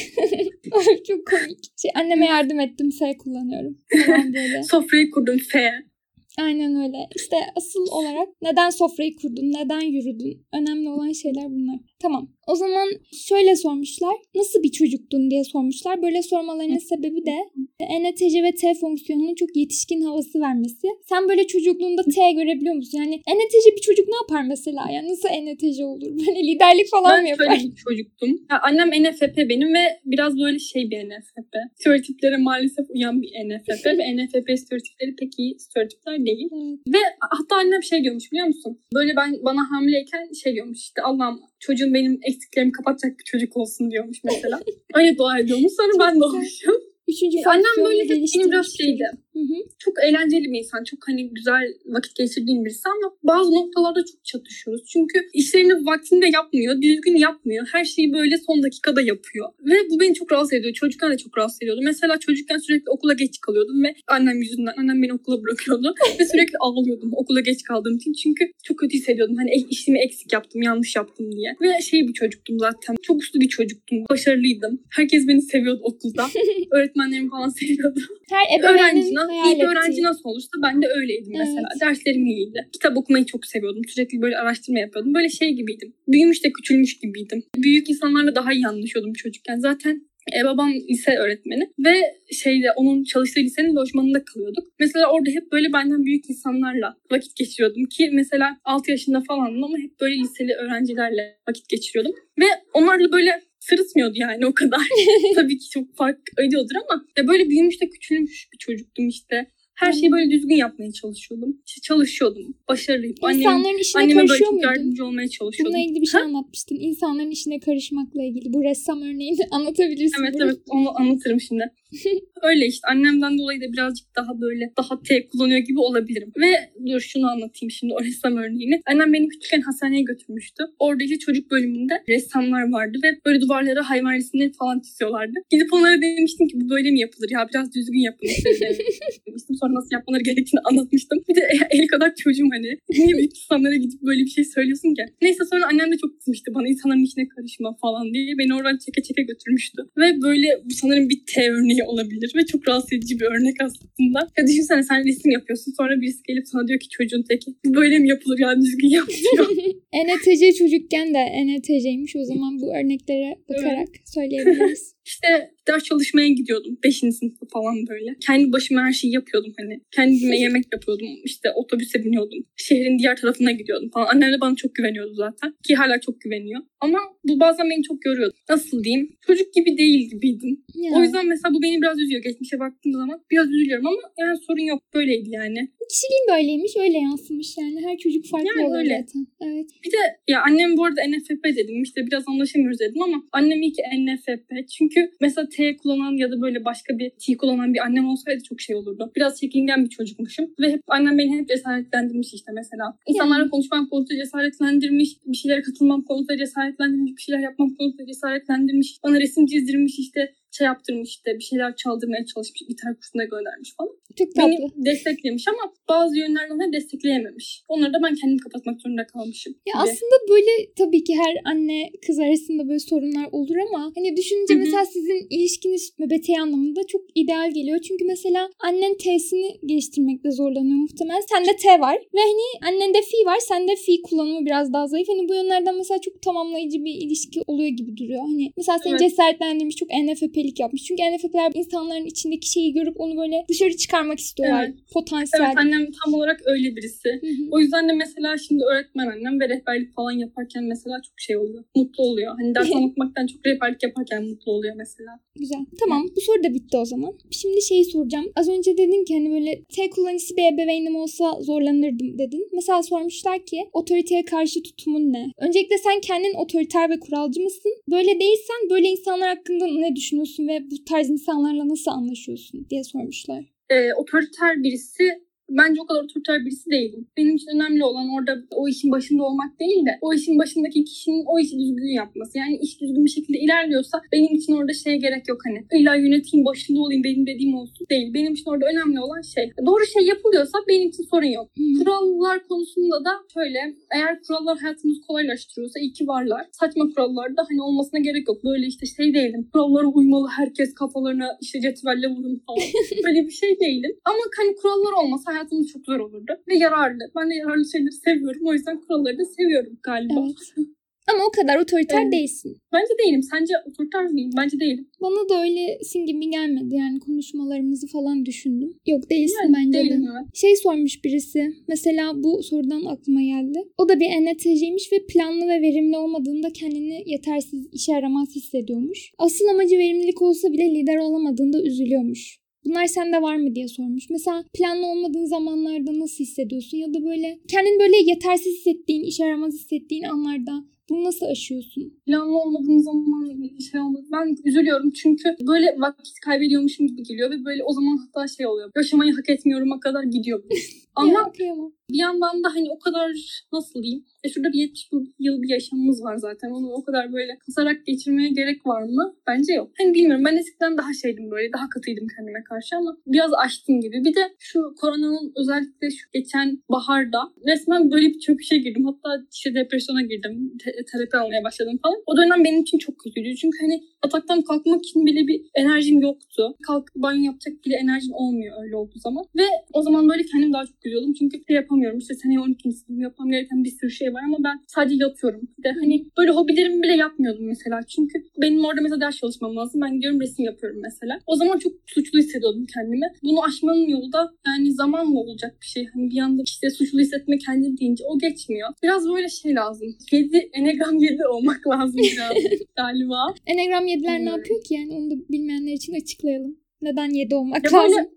çok komik. Şey, anneme yardım ettim F kullanıyorum. Falan böyle. Sofrayı kurdum F. Aynen öyle. İşte asıl olarak neden sofrayı kurdun, neden yürüdün? Önemli olan şeyler bunlar. Tamam. O zaman şöyle sormuşlar. Nasıl bir çocuktun diye sormuşlar. Böyle sormalarının sebebi de ENTC ve T fonksiyonunun çok yetişkin havası vermesi. Sen böyle çocukluğunda T görebiliyor musun? Yani ENTC bir çocuk ne yapar mesela? Yani nasıl ENTC olur? Böyle liderlik falan ben mı yapar? şöyle bir çocuktum. Ya annem NFP benim ve biraz böyle şey bir NFP. Stereotiplere maalesef uyan bir NFP ve NFP stereotipleri pek iyi stereotipler değil. Evet. Ve hatta annem şey diyormuş biliyor musun? Böyle ben bana hamileyken şey diyormuş işte Allah'ım çocuğum benim eksiklerimi kapatacak bir çocuk olsun diyormuş mesela. Öyle dua ediyormuş. Sonra ben doğmuşum. Üçüncü Annem fonksiyonu böyle hep benim biraz bir şeydi. Çocuk. Hı hı. Çok eğlenceli bir insan. Çok hani güzel vakit geçirdiğim birisi ama bazı noktalarda çok çatışıyoruz. Çünkü işlerini vaktinde yapmıyor, düzgün yapmıyor. Her şeyi böyle son dakikada yapıyor. Ve bu beni çok rahatsız ediyor. Çocukken de çok rahatsız ediyordu. Mesela çocukken sürekli okula geç kalıyordum ve annem yüzünden annem beni okula bırakıyordu. ve sürekli ağlıyordum okula geç kaldığım için. Çünkü çok kötü hissediyordum. Hani işimi eksik yaptım, yanlış yaptım diye. Ve şey bir çocuktum zaten. Çok uslu bir çocuktum. Başarılıydım. Herkes beni seviyordu okulda. Öğretmenlerim falan seviyordu. Her ebeveynin nasıl, hayal iyi bir öğrenci ettiği. nasıl olursa ben de öyleydim mesela. Evet. Derslerim iyiydi. Kitap okumayı çok seviyordum. Sürekli böyle araştırma yapıyordum. Böyle şey gibiydim. Büyümüş de küçülmüş gibiydim. Büyük insanlarla daha iyi anlaşıyordum çocukken. Zaten e, babam lise öğretmeni ve şeyde onun çalıştığı lisenin lojmanında kalıyorduk. Mesela orada hep böyle benden büyük insanlarla vakit geçiriyordum ki mesela 6 yaşında falandım ama hep böyle liseli öğrencilerle vakit geçiriyordum. Ve onlarla böyle sırıtmıyordu yani o kadar. Tabii ki çok fark ediyordur ama ya böyle büyümüş de küçülmüş bir çocuktum işte. Her şeyi böyle düzgün yapmaya çalışıyordum. İşte çalışıyordum. Başarılıydım. Annem, İnsanların işine anneme böyle karışıyor çok muydun? yardımcı olmaya çalışıyordum. Bununla ilgili bir şey anlatmıştın. İnsanların işine karışmakla ilgili. Bu ressam örneğini anlatabilirsin. Evet evet onu anlatırım şimdi. Öyle işte annemden dolayı da birazcık daha böyle daha T kullanıyor gibi olabilirim. Ve dur şunu anlatayım şimdi o ressam örneğini. Annem beni küçükken hastaneye götürmüştü. Orada işte çocuk bölümünde ressamlar vardı ve böyle duvarlara hayvan resimleri falan çiziyorlardı. Gidip onlara demiştim ki bu böyle mi yapılır ya biraz düzgün yapın. işte. Sonra nasıl yapmaları gerektiğini anlatmıştım. Bir de el kadar çocuğum hani. Niye büyük insanlara gidip böyle bir şey söylüyorsun ki? Neyse sonra annem de çok kızmıştı bana insanların işine karışma falan diye. Beni oradan çeke çeke götürmüştü. Ve böyle bu sanırım bir T örneği olabilir ve çok rahatsız edici bir örnek aslında. Ya düşünsene sen resim yapıyorsun sonra birisi gelip sana diyor ki çocuğun teki bu böyle mi yapılır ya düzgün yap diyor. NTC çocukken de NTC'ymiş. O zaman bu örneklere bakarak söyleyebiliriz. İşte ders çalışmaya gidiyordum. Beşinci sınıfta falan böyle. Kendi başıma her şeyi yapıyordum hani. Kendime yemek yapıyordum. İşte otobüse biniyordum. Şehrin diğer tarafına gidiyordum falan. Annem de bana çok güveniyordu zaten. Ki hala çok güveniyor. Ama bu bazen beni çok yoruyordu. Nasıl diyeyim? Çocuk gibi değil gibiydim. Ya. O yüzden mesela bu beni biraz üzüyor. Geçmişe baktığım zaman biraz üzülüyorum ama yani sorun yok. Böyleydi yani. Kişiliğin böyleymiş. Öyle yansımış yani. Her çocuk farklı Yani oluyor öyle. zaten. Evet. Bir de ya annem bu arada NFP dedim işte biraz anlaşamıyoruz dedim ama annem iyi ki NFP. Çünkü mesela T kullanan ya da böyle başka bir T kullanan bir annem olsaydı çok şey olurdu. Biraz çekingen bir çocukmuşum ve hep annem beni hep cesaretlendirmiş işte mesela. İnsanlarla konuşmam konusunda cesaretlendirmiş, bir şeylere katılmam konusunda cesaretlendirmiş, bir şeyler yapmam konusunda cesaretlendirmiş. Bana resim çizdirmiş işte şey yaptırmış işte bir şeyler çaldırmaya çalışmış, gitar kursuna göndermiş falan. Çok tatlı. Beni desteklemiş ama bazı yönlerden de destekleyememiş. Onları da ben kendim kapatmak zorunda kalmışım. Ya gibi. aslında böyle tabii ki her anne kız arasında böyle sorunlar olur ama hani düşününce Hı hı. mesela sizin ilişkiniz MBT anlamında çok ideal geliyor. Çünkü mesela annen T'sini geliştirmekte zorlanıyor muhtemelen. Sende T var ve hani annende fi var. Sende fi kullanımı biraz daha zayıf. Hani bu yönlerden mesela çok tamamlayıcı bir ilişki oluyor gibi duruyor. Hani mesela seni Evet. cesaretlendirmiş çok NFP'lik yapmış. Çünkü NFP'ler insanların içindeki şeyi görüp onu böyle dışarı çıkarmak istiyorlar. Evet. Potansiyel. Evet annem tam olarak öyle birisi. Hı hı. O yüzden de mesela şimdi öğretmen annem ve rehberlik falan yaparken mesela çok şey oluyor. Mutlu oluyor. Hani ders anlatmaktan çok rehberlik yaparken mutlu oluyor mesela. Güzel. Tamam bu soru da bitti o zaman. Şimdi şeyi soracağım. Az önce dedin ki hani böyle T kullanıcısı bir ebeveynim olsa zorlanırdım dedin. Mesela sormuşlar ki otoriteye karşı tutumun ne? Öncelikle sen kendin otoriter ve kuralcı mısın? Böyle değilsen böyle insanlar hakkında ne düşünüyorsun ve bu tarz insanlarla nasıl anlaşıyorsun diye sormuşlar. Ee, otoriter birisi bence o kadar otoriter birisi değilim. Benim için önemli olan orada o işin başında olmak değil de o işin başındaki kişinin o işi düzgün yapması. Yani iş düzgün bir şekilde ilerliyorsa benim için orada şeye gerek yok hani. İlla yöneteyim başında olayım benim dediğim olsun değil. Benim için orada önemli olan şey. Doğru şey yapılıyorsa benim için sorun yok. Hmm. Kurallar konusunda da şöyle eğer kurallar hayatımızı kolaylaştırıyorsa iyi ki varlar. Saçma kurallar da hani olmasına gerek yok. Böyle işte şey değilim. Kurallara uymalı herkes kafalarına işte cetvelle vurun falan. Böyle bir şey değilim. Ama hani kurallar olmasa hayatımız çok zor olurdu. Ve yararlı. Ben de yararlı şeyleri seviyorum. O yüzden kuralları da seviyorum galiba. Evet. Ama o kadar otoriter Evet. değilsin. Bence değilim. Sence otoriter miyim? Bence değilim. Bana da öylesin gibi gelmedi yani konuşmalarımızı falan düşündüm. Yok değilsin Yani bence de. değilim evet. Şey sormuş birisi. Mesela bu sorudan aklıma geldi. O da bir ENTJ'ymiş ve planlı ve verimli olmadığında kendini yetersiz, işe yaramaz hissediyormuş. Asıl amacı verimlilik olsa bile lider olamadığında üzülüyormuş. Bunlar sende var mı diye sormuş. Mesela planlı olmadığın zamanlarda nasıl hissediyorsun? Ya da böyle kendini böyle yetersiz hissettiğin, işe yaramaz hissettiğin anlarda bunu nasıl aşıyorsun? Planlı olmadığım zaman şey olmadı. Ben üzülüyorum çünkü böyle vakit kaybediyormuşum gibi geliyor ve böyle o zaman hatta şey oluyor. Yaşamayı hak etmiyorum'a kadar gidiyor. Ama kıyamam. bir yandan da hani o kadar nasıl diyeyim? E şurada bir 70 yıl bir yaşamımız var zaten. Onu o kadar böyle kasarak geçirmeye gerek var mı? Bence yok. Hani bilmiyorum ben eskiden daha şeydim böyle. Daha katıydım kendime karşı ama biraz açtım gibi. Bir de şu koronanın özellikle şu geçen baharda resmen böyle bir çöküşe girdim. Hatta işte depresyona girdim. Te- terapi almaya başladım falan. O dönem benim için çok kötüydü. Çünkü hani yataktan kalkmak için bile bir enerjim yoktu. Kalk banyo yapacak bile enerjim olmuyor öyle olduğu zaman. Ve o zaman böyle kendimi daha çok üzüyordum. Çünkü şey yapamıyorum. İşte seneye 12. sınıf yapmam gereken bir sürü şey var ama ben sadece yatıyorum. Bir de hani böyle hobilerimi bile yapmıyordum mesela. Çünkü benim orada mesela ders çalışmam lazım. Ben gidiyorum resim yapıyorum mesela. O zaman çok suçlu hissediyordum kendimi. Bunu aşmanın yolu da yani zamanla olacak bir şey. Hani bir anda işte suçlu hissetme kendini deyince o geçmiyor. Biraz böyle şey lazım. 7, Enegram 7 olmak lazım biraz galiba. Enneagram 7'ler ne yapıyor ki yani onu da bilmeyenler için açıklayalım. Neden 7 olmak Ya böyle-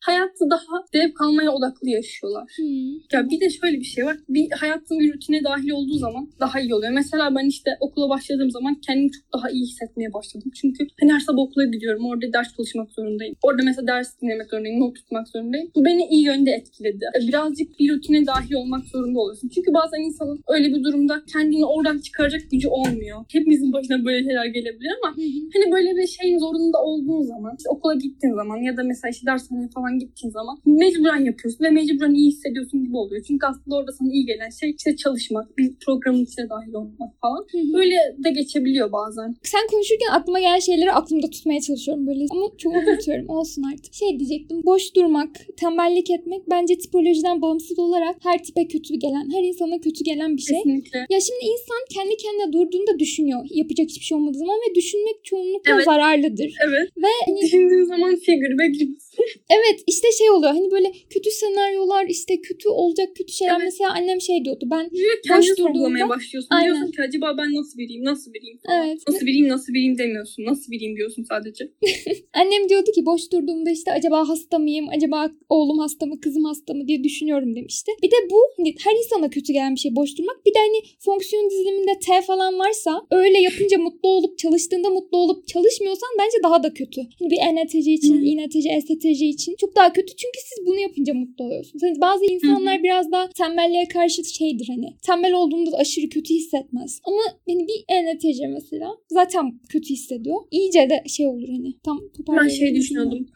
Hayatı daha zevk almaya odaklı yaşıyorlar. Hmm. Ya bir de şöyle bir şey var. Bir hayatın bir rutine dahil olduğu zaman daha iyi oluyor. Mesela ben işte okula başladığım zaman kendimi çok daha iyi hissetmeye başladım. Çünkü hani her sabah okula gidiyorum. Orada ders çalışmak zorundayım. Orada mesela ders dinlemek zorundayım. Not tutmak zorundayım. Bu beni iyi yönde etkiledi. Birazcık bir rutine dahil olmak zorunda oluyorsun. Çünkü bazen insanın öyle bir durumda kendini oradan çıkaracak gücü olmuyor. Hepimizin başına böyle şeyler gelebilir ama. Hani böyle bir şeyin zorunda olduğun zaman, işte okula gittiğin zaman ya da mesela işte dershaneye falan gittiğin zaman mecburen yapıyorsun ve mecburen iyi hissediyorsun gibi oluyor. Çünkü aslında orada sana iyi gelen şey işte çalışmak, bir programın içine dahil olmak falan. Böyle de geçebiliyor bazen. Sen konuşurken aklıma gelen şeyleri aklımda tutmaya çalışıyorum böyle ama çok unutuyorum olsun artık. Şey diyecektim boş durmak, tembellik etmek bence tipolojiden bağımsız olarak her tipe kötü gelen, her insana kötü gelen bir şey. Kesinlikle. Ya şimdi insan kendi kendine durduğunda düşünüyor yapacak hiçbir şey olmadığı zaman ve düşünmek çoğunlukla Evet. zararlıdır. Evet. Ve hani Düşündüğün zaman figür ve gibisin. Evet işte şey oluyor hani böyle kötü senaryolar işte kötü olacak kötü şeyler Evet. mesela annem şey diyordu ben durduğunda- sorgulamaya başlıyorsun. Aynen. Diyorsun ki acaba ben nasıl biriyim, nasıl biriyim falan. Evet. Nasıl biriyim, nasıl biriyim demiyorsun. Nasıl biriyim diyorsun sadece. annem diyordu ki boş durduğumda işte acaba hasta mıyım acaba oğlum hasta mı kızım hasta mı diye düşünüyorum demişti. Bir de bu hani her insana kötü gelen bir şey boş durmak bir de hani fonksiyon diziliminde T falan varsa öyle yapınca mutlu olup çalıştığında mutlu olup çalışmıyorsan bence daha da kötü. Hani bir ENTC için. INTC, ESTC için çok daha kötü çünkü siz bunu yapınca mutlu oluyorsunuz. Hani bazı insanlar biraz daha tembelliğe karşı şeydir hani. Tembel olduğunda da aşırı kötü hissetmez. Ama hani bir ENTC mesela zaten kötü hissediyor. İyice de şey olur hani. Tam Ben şey düşünüyordum.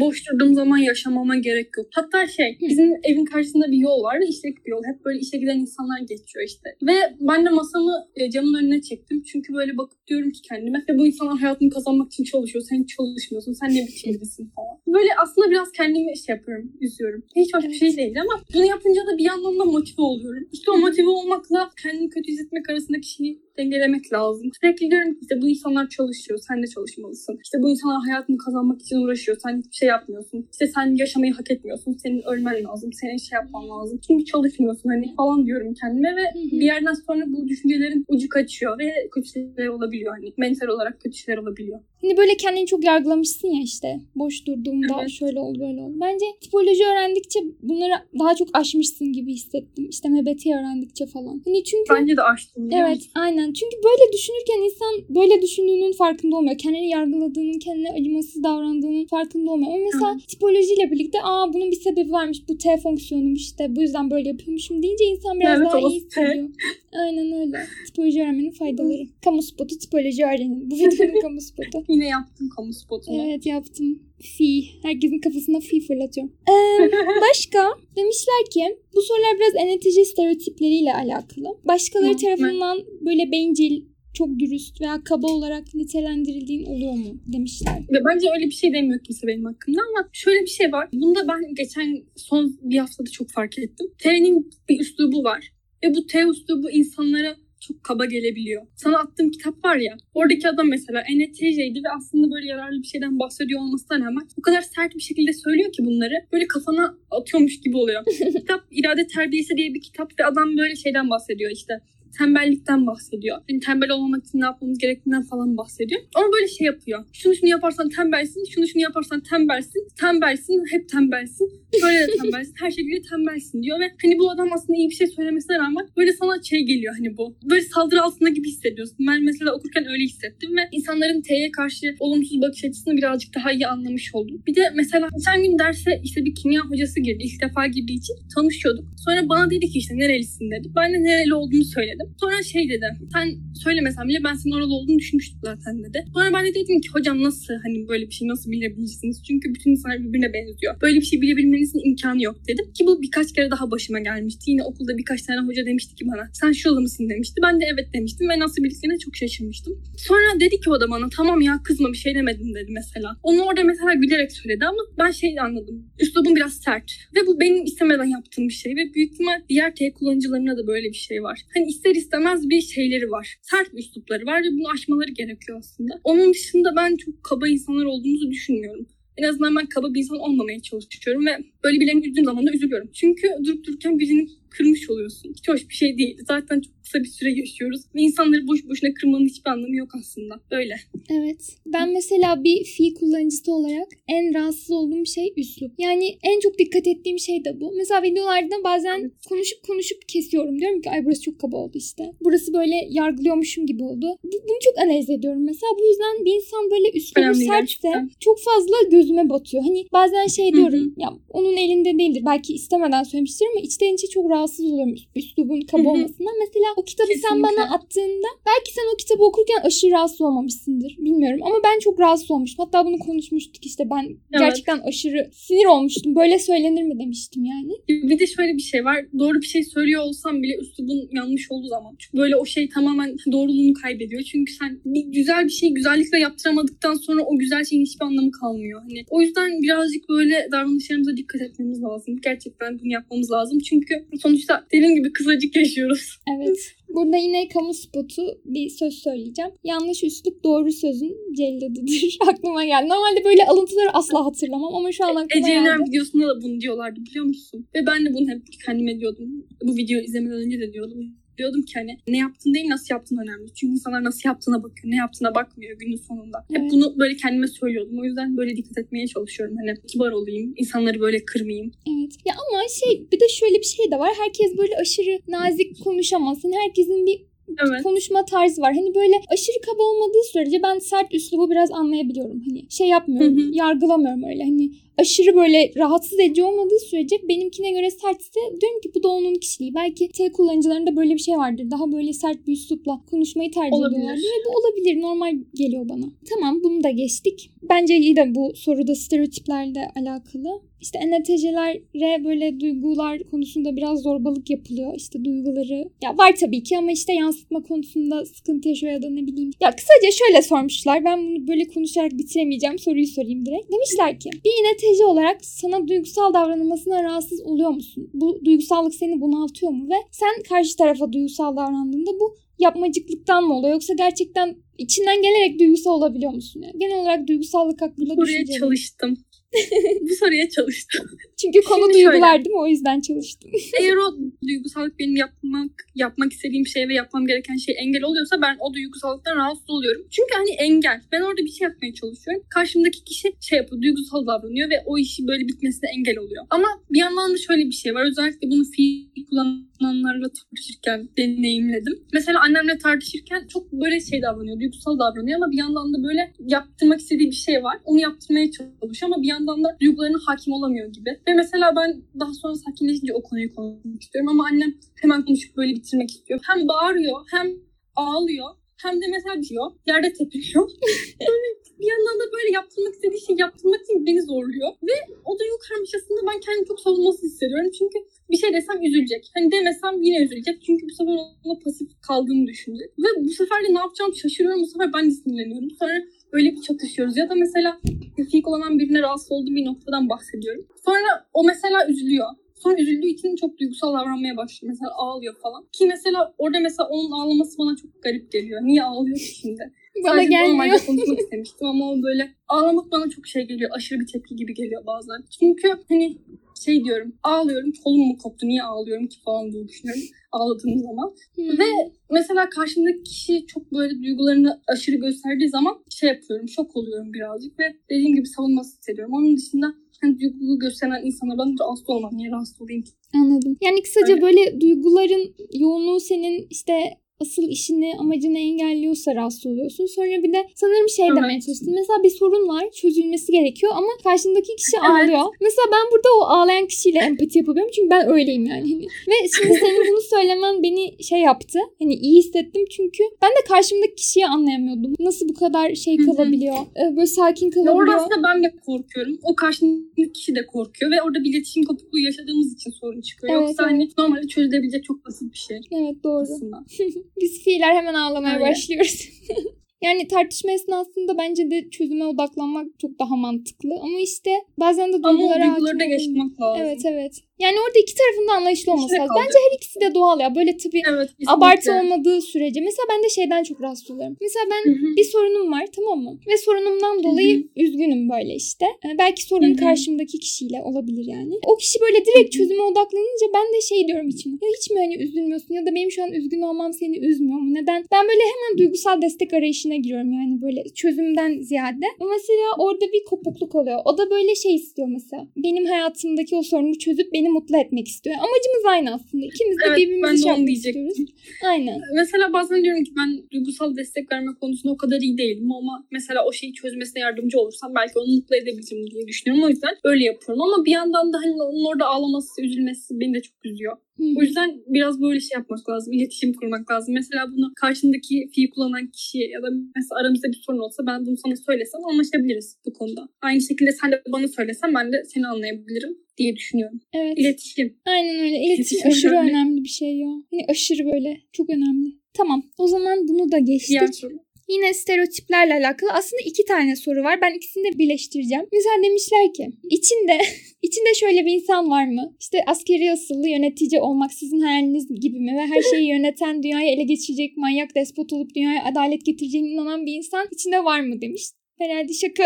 Boş durduğum zaman yaşamama gerek yok. Hatta şey bizim evin karşısında bir yol var ve işlek bir yol. Hep böyle işe giden insanlar geçiyor işte. Ve ben de masamı e, camın önüne çektim. Çünkü böyle bakıp diyorum ki kendime ve bu insanlar hayatını kazanmak için çalışıyor. Sen çalışmıyorsun. Sen ne biçim birisin falan. Böyle aslında biraz kendimi şey yapıyorum, üzüyorum. Hiç hoş bir şey değil ama bunu yapınca da bir yandan da motive oluyorum. İşte o motive olmakla kendini kötü hissetmek arasındaki şeyi dengelemek lazım. Sürekli diyorum ki işte bu insanlar çalışıyor, sen de çalışmalısın. İşte bu insanlar hayatını kazanmak için uğraşıyor, sen hiçbir şey yapmıyorsun. İşte sen yaşamayı hak etmiyorsun, senin ölmen lazım, senin şey yapman lazım. Çünkü çalışmıyorsun hani falan diyorum kendime ve bir yerden sonra bu düşüncelerin ucu kaçıyor ve kötü şeyler olabiliyor hani. Mental olarak kötü şeyler olabiliyor. Hani böyle kendini çok yargılamışsın ya işte. Boş durduğumda Evet. şöyle oldu böyle oldu. Bence tipoloji öğrendikçe bunları daha çok aşmışsın gibi hissettim. İşte MBT öğrendikçe falan. Hani çünkü Bence de biliyor Evet musun? Aynen. Çünkü böyle düşünürken insan böyle düşündüğünün farkında olmuyor. Kendini yargıladığının, kendine acımasız davrandığının farkında olmuyor. Ama mesela tipolojiyle birlikte aa bunun bir sebebi varmış. Bu T fonksiyonum işte. Bu yüzden böyle yapıyormuşum deyince insan biraz Evet, daha iyi hissediyor. Aynen öyle. Tipoloji öğrenmenin faydaları. Kamu spotu tipoloji öğrenin. Bu videonun kamu spotu. Yine yaptım kamu spotunu. Evet yaptım. Fi. Herkesin kafasına fi fırlatıyorum. Ee, başka demişler ki bu sorular biraz NTC stereotipleriyle alakalı. Başkaları tarafından böyle bencil, çok dürüst veya kaba olarak nitelendirildiğin oluyor mu demişler. Ve bence öyle bir şey demiyor kimse benim hakkımda ama şöyle bir şey var. Bunda ben geçen son bir haftada çok fark ettim. T'nin bir üslubu var. Ve bu T üslubu insanlara çok kaba gelebiliyor. Sana attığım kitap var ya. Oradaki adam mesela ENTJ'ydi ve aslında böyle yararlı bir şeyden bahsediyor olmasına rağmen o kadar sert bir şekilde söylüyor ki bunları. Böyle kafana atıyormuş gibi oluyor. kitap İrade Terbiyesi diye bir kitap ve adam böyle şeyden bahsediyor işte tembellikten bahsediyor. Yani tembel olmamak için ne yapmamız gerektiğinden falan bahsediyor. Ama böyle şey yapıyor. Şunu şunu yaparsan tembelsin, şunu şunu yaparsan tembelsin, tembelsin, hep tembelsin, böyle de tembelsin, her şekilde tembelsin diyor ve hani bu adam aslında iyi bir şey söylemesine rağmen böyle sana şey geliyor hani bu. Böyle saldırı altında gibi hissediyorsun. Ben mesela okurken öyle hissettim ve insanların T'ye karşı olumsuz bakış açısını birazcık daha iyi anlamış oldum. Bir de mesela geçen gün derse işte bir kimya hocası girdi. ilk defa girdiği için tanışıyorduk. Sonra bana dedi ki işte nerelisin dedi. Ben de nereli olduğunu söyledim. Sonra şey dedi. Sen söylemesen bile ben senin oralı olduğunu düşünmüştüm zaten dedi. Sonra ben de dedim ki hocam nasıl hani böyle bir şey nasıl bilebilirsiniz? Çünkü bütün insanlar birbirine benziyor. Böyle bir şey bilebilmenizin imkanı yok dedim. Ki bu birkaç kere daha başıma gelmişti. Yine okulda birkaç tane hoca demişti ki bana sen şuralı mısın demişti. Ben de evet demiştim ve nasıl bildiklerine çok şaşırmıştım. Sonra dedi ki o da bana tamam ya kızma bir şey demedim dedi mesela. Onu orada mesela gülerek söyledi ama ben şey anladım. Üslubum biraz sert. Ve bu benim istemeden yaptığım bir şey ve büyük ihtimal diğer T kullanıcılarına da böyle bir şey var. Hani ister istemez bir şeyleri var. Sert bir üslupları var ve bunu aşmaları gerekiyor aslında. Onun dışında ben çok kaba insanlar olduğumuzu düşünmüyorum. En azından ben kaba bir insan olmamaya çalışıyorum ve böyle birilerini üzdüğüm zaman da üzülüyorum. Çünkü durup dururken birini kırmış oluyorsun. Hiç hoş bir şey değil. Zaten çok kısa bir süre yaşıyoruz. Ve insanları boş boşuna kırmanın hiçbir anlamı yok aslında. Böyle. Evet. Ben mesela bir fi kullanıcısı olarak en rahatsız olduğum şey üslup. Yani en çok dikkat ettiğim şey de bu. Mesela videolarda bazen konuşup konuşup kesiyorum. Diyorum ki ay burası çok kaba oldu işte. Burası böyle yargılıyormuşum gibi oldu. Bunu çok analiz ediyorum. Mesela bu yüzden bir insan böyle üslubu sertse çok fazla gözüme batıyor. Hani bazen şey diyorum ya onun elinde değildir. Belki istemeden söylemiştir ama içten içe çok rahatsız oluyorum üs- üslubun kaba olmasından. Mesela o kitabı sen Kesinlikle. bana attığında belki sen o kitabı okurken aşırı rahatsız olmamışsındır. Bilmiyorum ama ben çok rahatsız olmuştum. Hatta bunu konuşmuştuk işte ben gerçekten aşırı sinir olmuştum. Böyle söylenir mi demiştim yani. Bir de şöyle bir şey var. Doğru bir şey söylüyor olsam bile üslubun yanlış olduğu zaman. Böyle o şey tamamen doğruluğunu kaybediyor. Çünkü sen bir güzel bir şeyi güzellikle yaptıramadıktan sonra o güzel şeyin hiçbir anlamı kalmıyor. Hani o yüzden birazcık böyle davranışlarımıza dikkat etmemiz lazım. Gerçekten bunu yapmamız lazım. Çünkü sonuçta dediğim gibi kısacık yaşıyoruz. Evet. Burada yine kamu spotu bir söz söyleyeceğim. Yanlış üslup doğru sözün celladıdır. Aklıma geldi. Normalde böyle alıntıları asla hatırlamam ama şu an aklıma Ece geldi. Videosunda da bunu diyorlardı biliyor musun? Ve ben de bunu hep kendime diyordum. Bu videoyu izlemeden önce de diyordum. Diyordum ki hani ne yaptın değil nasıl yaptın önemli. Çünkü insanlar nasıl yaptığına bakıyor. Ne yaptığına bakmıyor günün sonunda. Hep bunu böyle kendime söylüyordum. O yüzden böyle dikkat etmeye çalışıyorum. Hani kibar olayım. insanları böyle kırmayayım. Evet. Ya ama şey bir de şöyle bir şey de var. Herkes böyle aşırı nazik konuşamazsın. Herkesin bir Evet. konuşma tarzı var. Hani böyle aşırı kaba olmadığı sürece ben sert üslubu biraz anlayabiliyorum. Hani şey yapmıyorum, yargılamıyorum öyle. Hani aşırı böyle rahatsız edici olmadığı sürece benimkine göre sertse diyorum ki bu da onun kişiliği. Belki T kullanıcılarında böyle bir şey vardır. Daha böyle sert bir üslupla konuşmayı tercih Olabilir. ediyorlardır ve bu olabilir. Normal geliyor bana. Tamam bunu da geçtik. Bence yine bu soruda stereotiplerle alakalı. İşte NTC'lere böyle duygular konusunda biraz zorbalık yapılıyor. İşte duyguları ya var tabii ki ama işte yansıtma konusunda sıkıntı yaşıyor ya da ne bileyim. Ya kısaca şöyle sormuşlar. Ben bunu böyle konuşarak bitiremeyeceğim. Soruyu sorayım direkt. Demişler ki bir NTC olarak sana duygusal davranılmasına rahatsız oluyor musun? Bu duygusallık seni bunaltıyor mu? Ve sen karşı tarafa duygusal davrandığında bu yapmacıklıktan mı oluyor? Yoksa gerçekten içinden gelerek duygusal olabiliyor musun? Yani genel olarak duygusallık hakkında Buraya çalıştım. Bu soruya çalıştım. Çünkü konu Şimdi duygular değil mi? O yüzden çalıştım. Eğer o duygusallık benim yapmak yapmak istediğim şey ve yapmam gereken şey engel oluyorsa ben o duygusallıktan rahatsız oluyorum. Çünkü hani engel. Ben orada bir şey yapmaya çalışıyorum. Karşımdaki kişi şey yapıyor, duygusal davranıyor ve o işi böyle bitmesine engel oluyor. Ama bir yandan da şöyle bir şey var. Özellikle bunu fiil kullananlarla tartışırken deneyimledim. Mesela annemle tartışırken çok böyle şey davranıyor, duygusal davranıyor ama bir yandan da böyle yaptırmak istediği bir şey var. Onu yaptırmaya çalışıyor ama bir yandan da duygularına hakim olamıyor gibi. Ve mesela ben daha sonra sakinleşince o konuyu konuşmak istiyorum ama annem hemen konuşup böyle bitirmek istiyor. Hem bağırıyor hem ağlıyor hem de mesela diyor yerde tepiniyor. bir yandan da böyle yaptırmak istediği şey yaptırmak için beni zorluyor. Ve o duygu karmaşasında ben kendimi çok savunmasız hissediyorum. Çünkü bir şey desem üzülecek. Hani demesem yine üzülecek. Çünkü bu sefer ona pasif kaldığını düşünecek. Ve bu sefer de ne yapacağım şaşırıyorum. Bu sefer ben de sinirleniyorum. Sonra öyle bir çatışıyoruz. Ya da mesela fik olan birine rahatsız olduğum bir noktadan bahsediyorum. Sonra o mesela üzülüyor. Sonra üzüldüğü için çok duygusal davranmaya başlıyor. Mesela ağlıyor falan. Ki mesela orada mesela onun ağlaması bana çok garip geliyor. Niye ağlıyor ki şimdi? Bana Sadece gelmiyor. normalde konuşmak istemiştim ama o böyle ağlamak bana çok şey geliyor. Aşırı bir tepki gibi geliyor bazen. Çünkü hani şey diyorum ağlıyorum kolum mu koptu niye ağlıyorum ki falan diye düşünüyorum ağladığım zaman. Hmm. Ve mesela karşımdaki kişi çok böyle duygularını aşırı gösterdiği zaman şey yapıyorum şok oluyorum birazcık ve dediğim gibi savunması hissediyorum. Onun dışında hani duygu gösteren insanlardan rahatsız olmam. Niye rahatsız olayım ki? Anladım. Yani kısaca Öyle. böyle duyguların yoğunluğu senin işte asıl işini, amacını engelliyorsa rahatsız oluyorsun. Sonra bir de sanırım şey Evet. demeye çalıştın. Mesela bir sorun var, çözülmesi gerekiyor ama karşındaki kişi Evet. ağlıyor. Mesela ben burada o ağlayan kişiyle empati yapabiliyorum çünkü ben öyleyim yani. Hani. Ve şimdi senin bunu söylemen beni şey yaptı. Hani iyi hissettim çünkü ben de karşımdaki kişiyi anlayamıyordum. Nasıl bu kadar şey kalabiliyor, e, böyle sakin kalabiliyor. orada aslında ben de korkuyorum. O karşımdaki kişi de korkuyor ve orada bir iletişim kopukluğu yaşadığımız için sorun çıkıyor. Evet, Yoksa hani normalde çözülebilecek çok basit bir şey Evet doğru. aslında. Biz fiiller hemen ağlamaya Öyle. başlıyoruz. yani tartışma esnasında bence de çözüme odaklanmak çok daha mantıklı. Ama işte bazen de Ama duygulara duyguları da olunca- geçmek lazım. Evet evet. Yani orada iki tarafın da anlayışlı olması lazım. Bence her ikisi de doğal ya. Böyle tabii Evet, kesinlikle. abartı olmadığı sürece. Mesela ben de şeyden çok rahatsız oluyorum. Mesela ben Hı hı. bir sorunum var tamam mı? Ve sorunumdan dolayı üzgünüm böyle işte. Ee, belki sorun Hı hı. karşımdaki kişiyle olabilir yani. O kişi böyle direkt çözüme odaklanınca ben de şey diyorum içime. Ya hiç mi hani üzülmüyorsun ya da benim şu an üzgün olmam seni üzmüyor mu? Neden? Ben böyle hemen duygusal destek arayışına giriyorum yani böyle çözümden ziyade. Mesela orada bir kopukluk oluyor. O da böyle şey istiyor mesela. Benim hayatımdaki o sorunu çözüp beni mutlu etmek istiyor. Amacımız aynı aslında. İkimiz de Evet, ben birbirimizi de şey yapmak istiyoruz. Aynen. Mesela bazen diyorum ki ben duygusal destek verme konusunda o kadar iyi değilim ama mesela o şeyi çözmesine yardımcı olursam belki onu mutlu edebilirim diye düşünüyorum. O yüzden öyle yapıyorum ama bir yandan da hani onun orada ağlaması, üzülmesi beni de çok üzüyor. O yüzden biraz böyle şey yapmak lazım. iletişim kurmak lazım. Mesela bunu karşındaki fiil kullanan kişiye ya da mesela aramızda bir sorun olsa ben bunu sana söylesem anlaşabiliriz bu konuda. Aynı şekilde sen de bana söylesen ben de seni anlayabilirim diye düşünüyorum. Evet. İletişim. Aynen öyle. İletişim İletişim aşırı önemli. önemli bir şey ya. Yani aşırı böyle. Çok önemli. Tamam. O zaman bunu da geçtik. Diğer soru. Yine stereotiplerle alakalı aslında iki tane soru var. Ben ikisini de birleştireceğim. Mesela demişler ki içinde içinde şöyle bir insan var mı? İşte askeri asıllı yönetici olmak sizin hayaliniz gibi mi? Ve her şeyi yöneten, dünyayı ele geçirecek manyak despot olup dünyaya adalet getireceğine inanan bir insan içinde var mı demiş. Herhalde şaka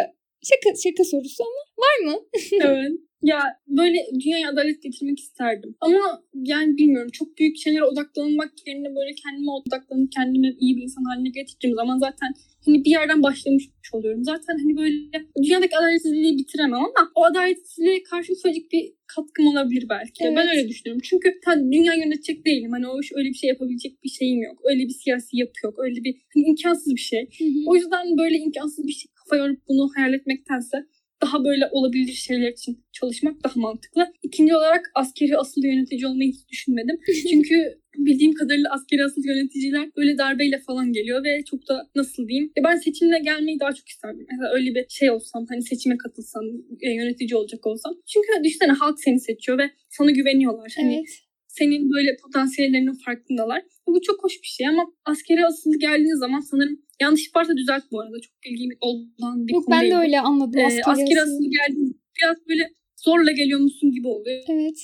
şaka şaka sorusu ama var mı? evet. Ya böyle dünyaya adalet getirmek isterdim. Ama yani bilmiyorum çok büyük şeylere odaklanmak yerine böyle kendime odaklanıp kendimi iyi bir insan haline getirdiğim zaman zaten hani bir yerden başlamış oluyorum. Zaten hani böyle dünyadaki adaletsizliği bitiremem ama o adaletsizliğe karşı ufacık bir katkım olabilir belki. Evet. Ben öyle düşünüyorum. Çünkü dünya yönetecek değilim. Hani o öyle bir şey yapabilecek bir şeyim yok. Öyle bir siyasi yapı yok. Öyle bir hani imkansız bir şey. Hı hı. O yüzden böyle imkansız bir şey kafa yorup bunu hayal etmektense daha böyle olabilir şeyler için çalışmak daha mantıklı. İkinci olarak askeri asıl yönetici olmayı hiç düşünmedim. Çünkü bildiğim kadarıyla askeri asıl yöneticiler böyle darbeyle falan geliyor ve çok da nasıl diyeyim. Ya ben seçimle gelmeyi daha çok isterdim. Mesela öyle bir şey olsam hani seçime katılsam e, yönetici olacak olsam. Çünkü düşünsene halk seni seçiyor ve sana güveniyorlar. Hani Evet. Senin böyle potansiyellerinin farkındalar. Bu çok hoş bir şey ama askeri asıl geldiğiniz zaman sanırım yanlış varsa düzelt bu arada. Çok ilgim olan bir Yok konu ben değil de öyle anladım. Ee, askeri askeri asıl. geldiğiniz biraz böyle zorla geliyormuşsun gibi oluyor. Evet.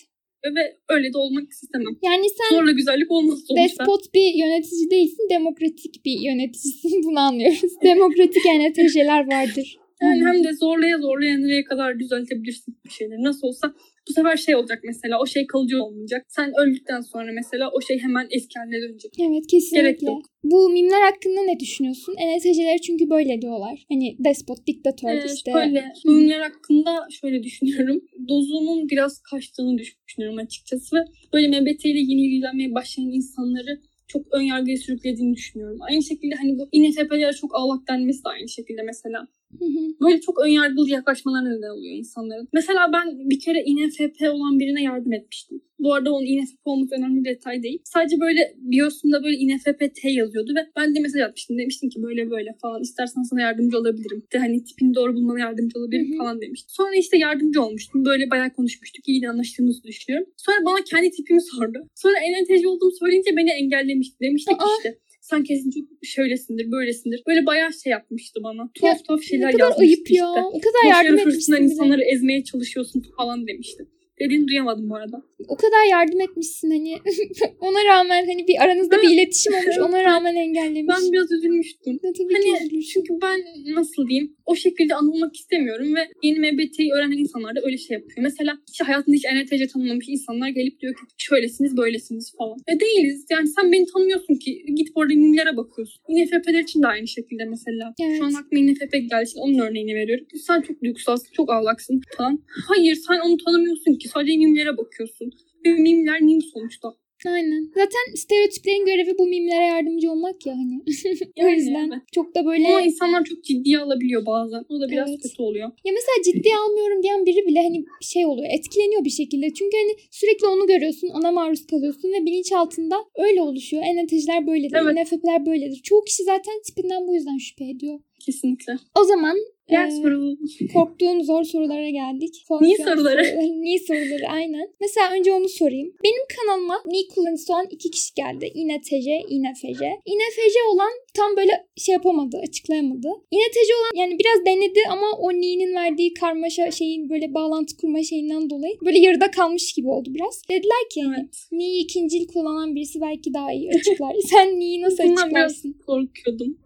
Ve öyle de olmak istemem. Yani sen Zorla güzellik olmaz sonuçta. despot bir yönetici değilsin, demokratik bir yöneticisin. Bunu anlıyoruz. demokratik NTJ'ler vardır. Yani hem de zorlaya zorlaya nereye kadar düzeltebilirsin bir şeyleri. Nasıl olsa bu sefer şey olacak mesela o şey kalıcı olmayacak. Sen öldükten sonra mesela o şey hemen eski haline dönecek. Evet kesinlikle. Gerek yok. Bu mimler hakkında ne düşünüyorsun? NTC'leri çünkü böyle diyorlar. Hani despot, diktatör Ee, işte. Şöyle ürünler hakkında şöyle düşünüyorum. Dozunun biraz kaçtığını düşünüyorum açıkçası. Ve böyle MBT ile yeni ilgilenmeye başlayan insanları çok ön yargıya sürüklediğini düşünüyorum. Aynı şekilde hani bu INFP'lere çok ağlak denmesi de aynı şekilde mesela. Hı hı. Böyle çok önyargılı yaklaşmalarına neden oluyor insanların. Mesela ben bir kere INFP olan birine yardım etmiştim. Bu arada onun INFP olması önemli bir detay değil. Sadece böyle biosunda böyle INFP T yazıyordu ve ben de mesaj atmıştım. Demiştim ki böyle böyle falan istersen sana yardımcı olabilirim. De hani tipini doğru bulmana yardımcı olabilirim Hı hı. falan demiştim. Sonra işte yardımcı olmuştum. Böyle bayağı konuşmuştuk. İyi de anlaştığımızı düşünüyorum. Sonra bana kendi tipimi sordu. Sonra ENTC olduğumu söyleyince beni engellemişti. Demişti ki Aa. işte sen kesin çok şöylesindir, böylesindir. Böyle bayağı şey yapmıştı bana. Tuhaf tuhaf Ne şeyler kadar yazmıştı ayıp ya. işte. O kadar Boş yardım etmişsin. insanları ezmeye çalışıyorsun falan demişti. Dediğini duyamadım bu arada. O kadar yardım etmişsin hani. ona rağmen hani bir aranızda bir Evet. iletişim olmuş. Ona rağmen engellemiş. Ben biraz üzülmüştüm. Ne tabii Hani ki üzülür. çünkü ben nasıl diyeyim o şekilde anılmak istemiyorum ve yeni MBT'yi öğrenen insanlar da öyle şey yapıyor. Mesela hiç hayatında hiç NTC tanımamış insanlar gelip diyor ki şöylesiniz böylesiniz falan. E değiliz. Yani sen beni tanımıyorsun ki. Git bu arada mimlere bakıyorsun. INFP'ler için de aynı şekilde mesela. Evet. Şu an aklıma INFP geldi. Onun örneğini veriyorum. Sen çok duygusalsın, çok ağlaksın falan. Hayır sen onu tanımıyorsun ki. Sadece mimlere bakıyorsun. Ve mimler mim sonuçta. Aynen. Zaten stereotiplerin görevi bu mimlere yardımcı olmak ya hani. o Yani yüzden evet. çok da böyle Ama insanlar çok ciddiye alabiliyor bazen. O da biraz Evet. kötü oluyor. Ya mesela ciddiye almıyorum diyen biri bile hani şey oluyor etkileniyor bir şekilde. Çünkü hani sürekli onu görüyorsun ona maruz kalıyorsun ve bilinç altında öyle oluşuyor. ENTJ'ler böyledir, Evet. INFP'ler böyledir. Çoğu kişi zaten tipinden bu yüzden şüphe ediyor. Kesinlikle. O zaman Diğer e, soru. korktuğum zor sorulara geldik. Niye soruları? Niye soruları aynen. Mesela önce onu sorayım. Benim kanalıma Ni kullanıcısı olan iki kişi geldi. INTJ, INFJ. INFJ olan tam böyle şey yapamadı, açıklayamadı. INTJ olan yani biraz denedi ama o Ni'nin verdiği karmaşa şeyin böyle bağlantı kurma şeyinden dolayı böyle yarıda kalmış gibi oldu biraz. Dediler ki hani Evet. Ni'yi ikincil kullanan birisi belki daha iyi açıklar. Sen Ni'yi nasıl Bundan biraz açıklarsın? korkuyordum.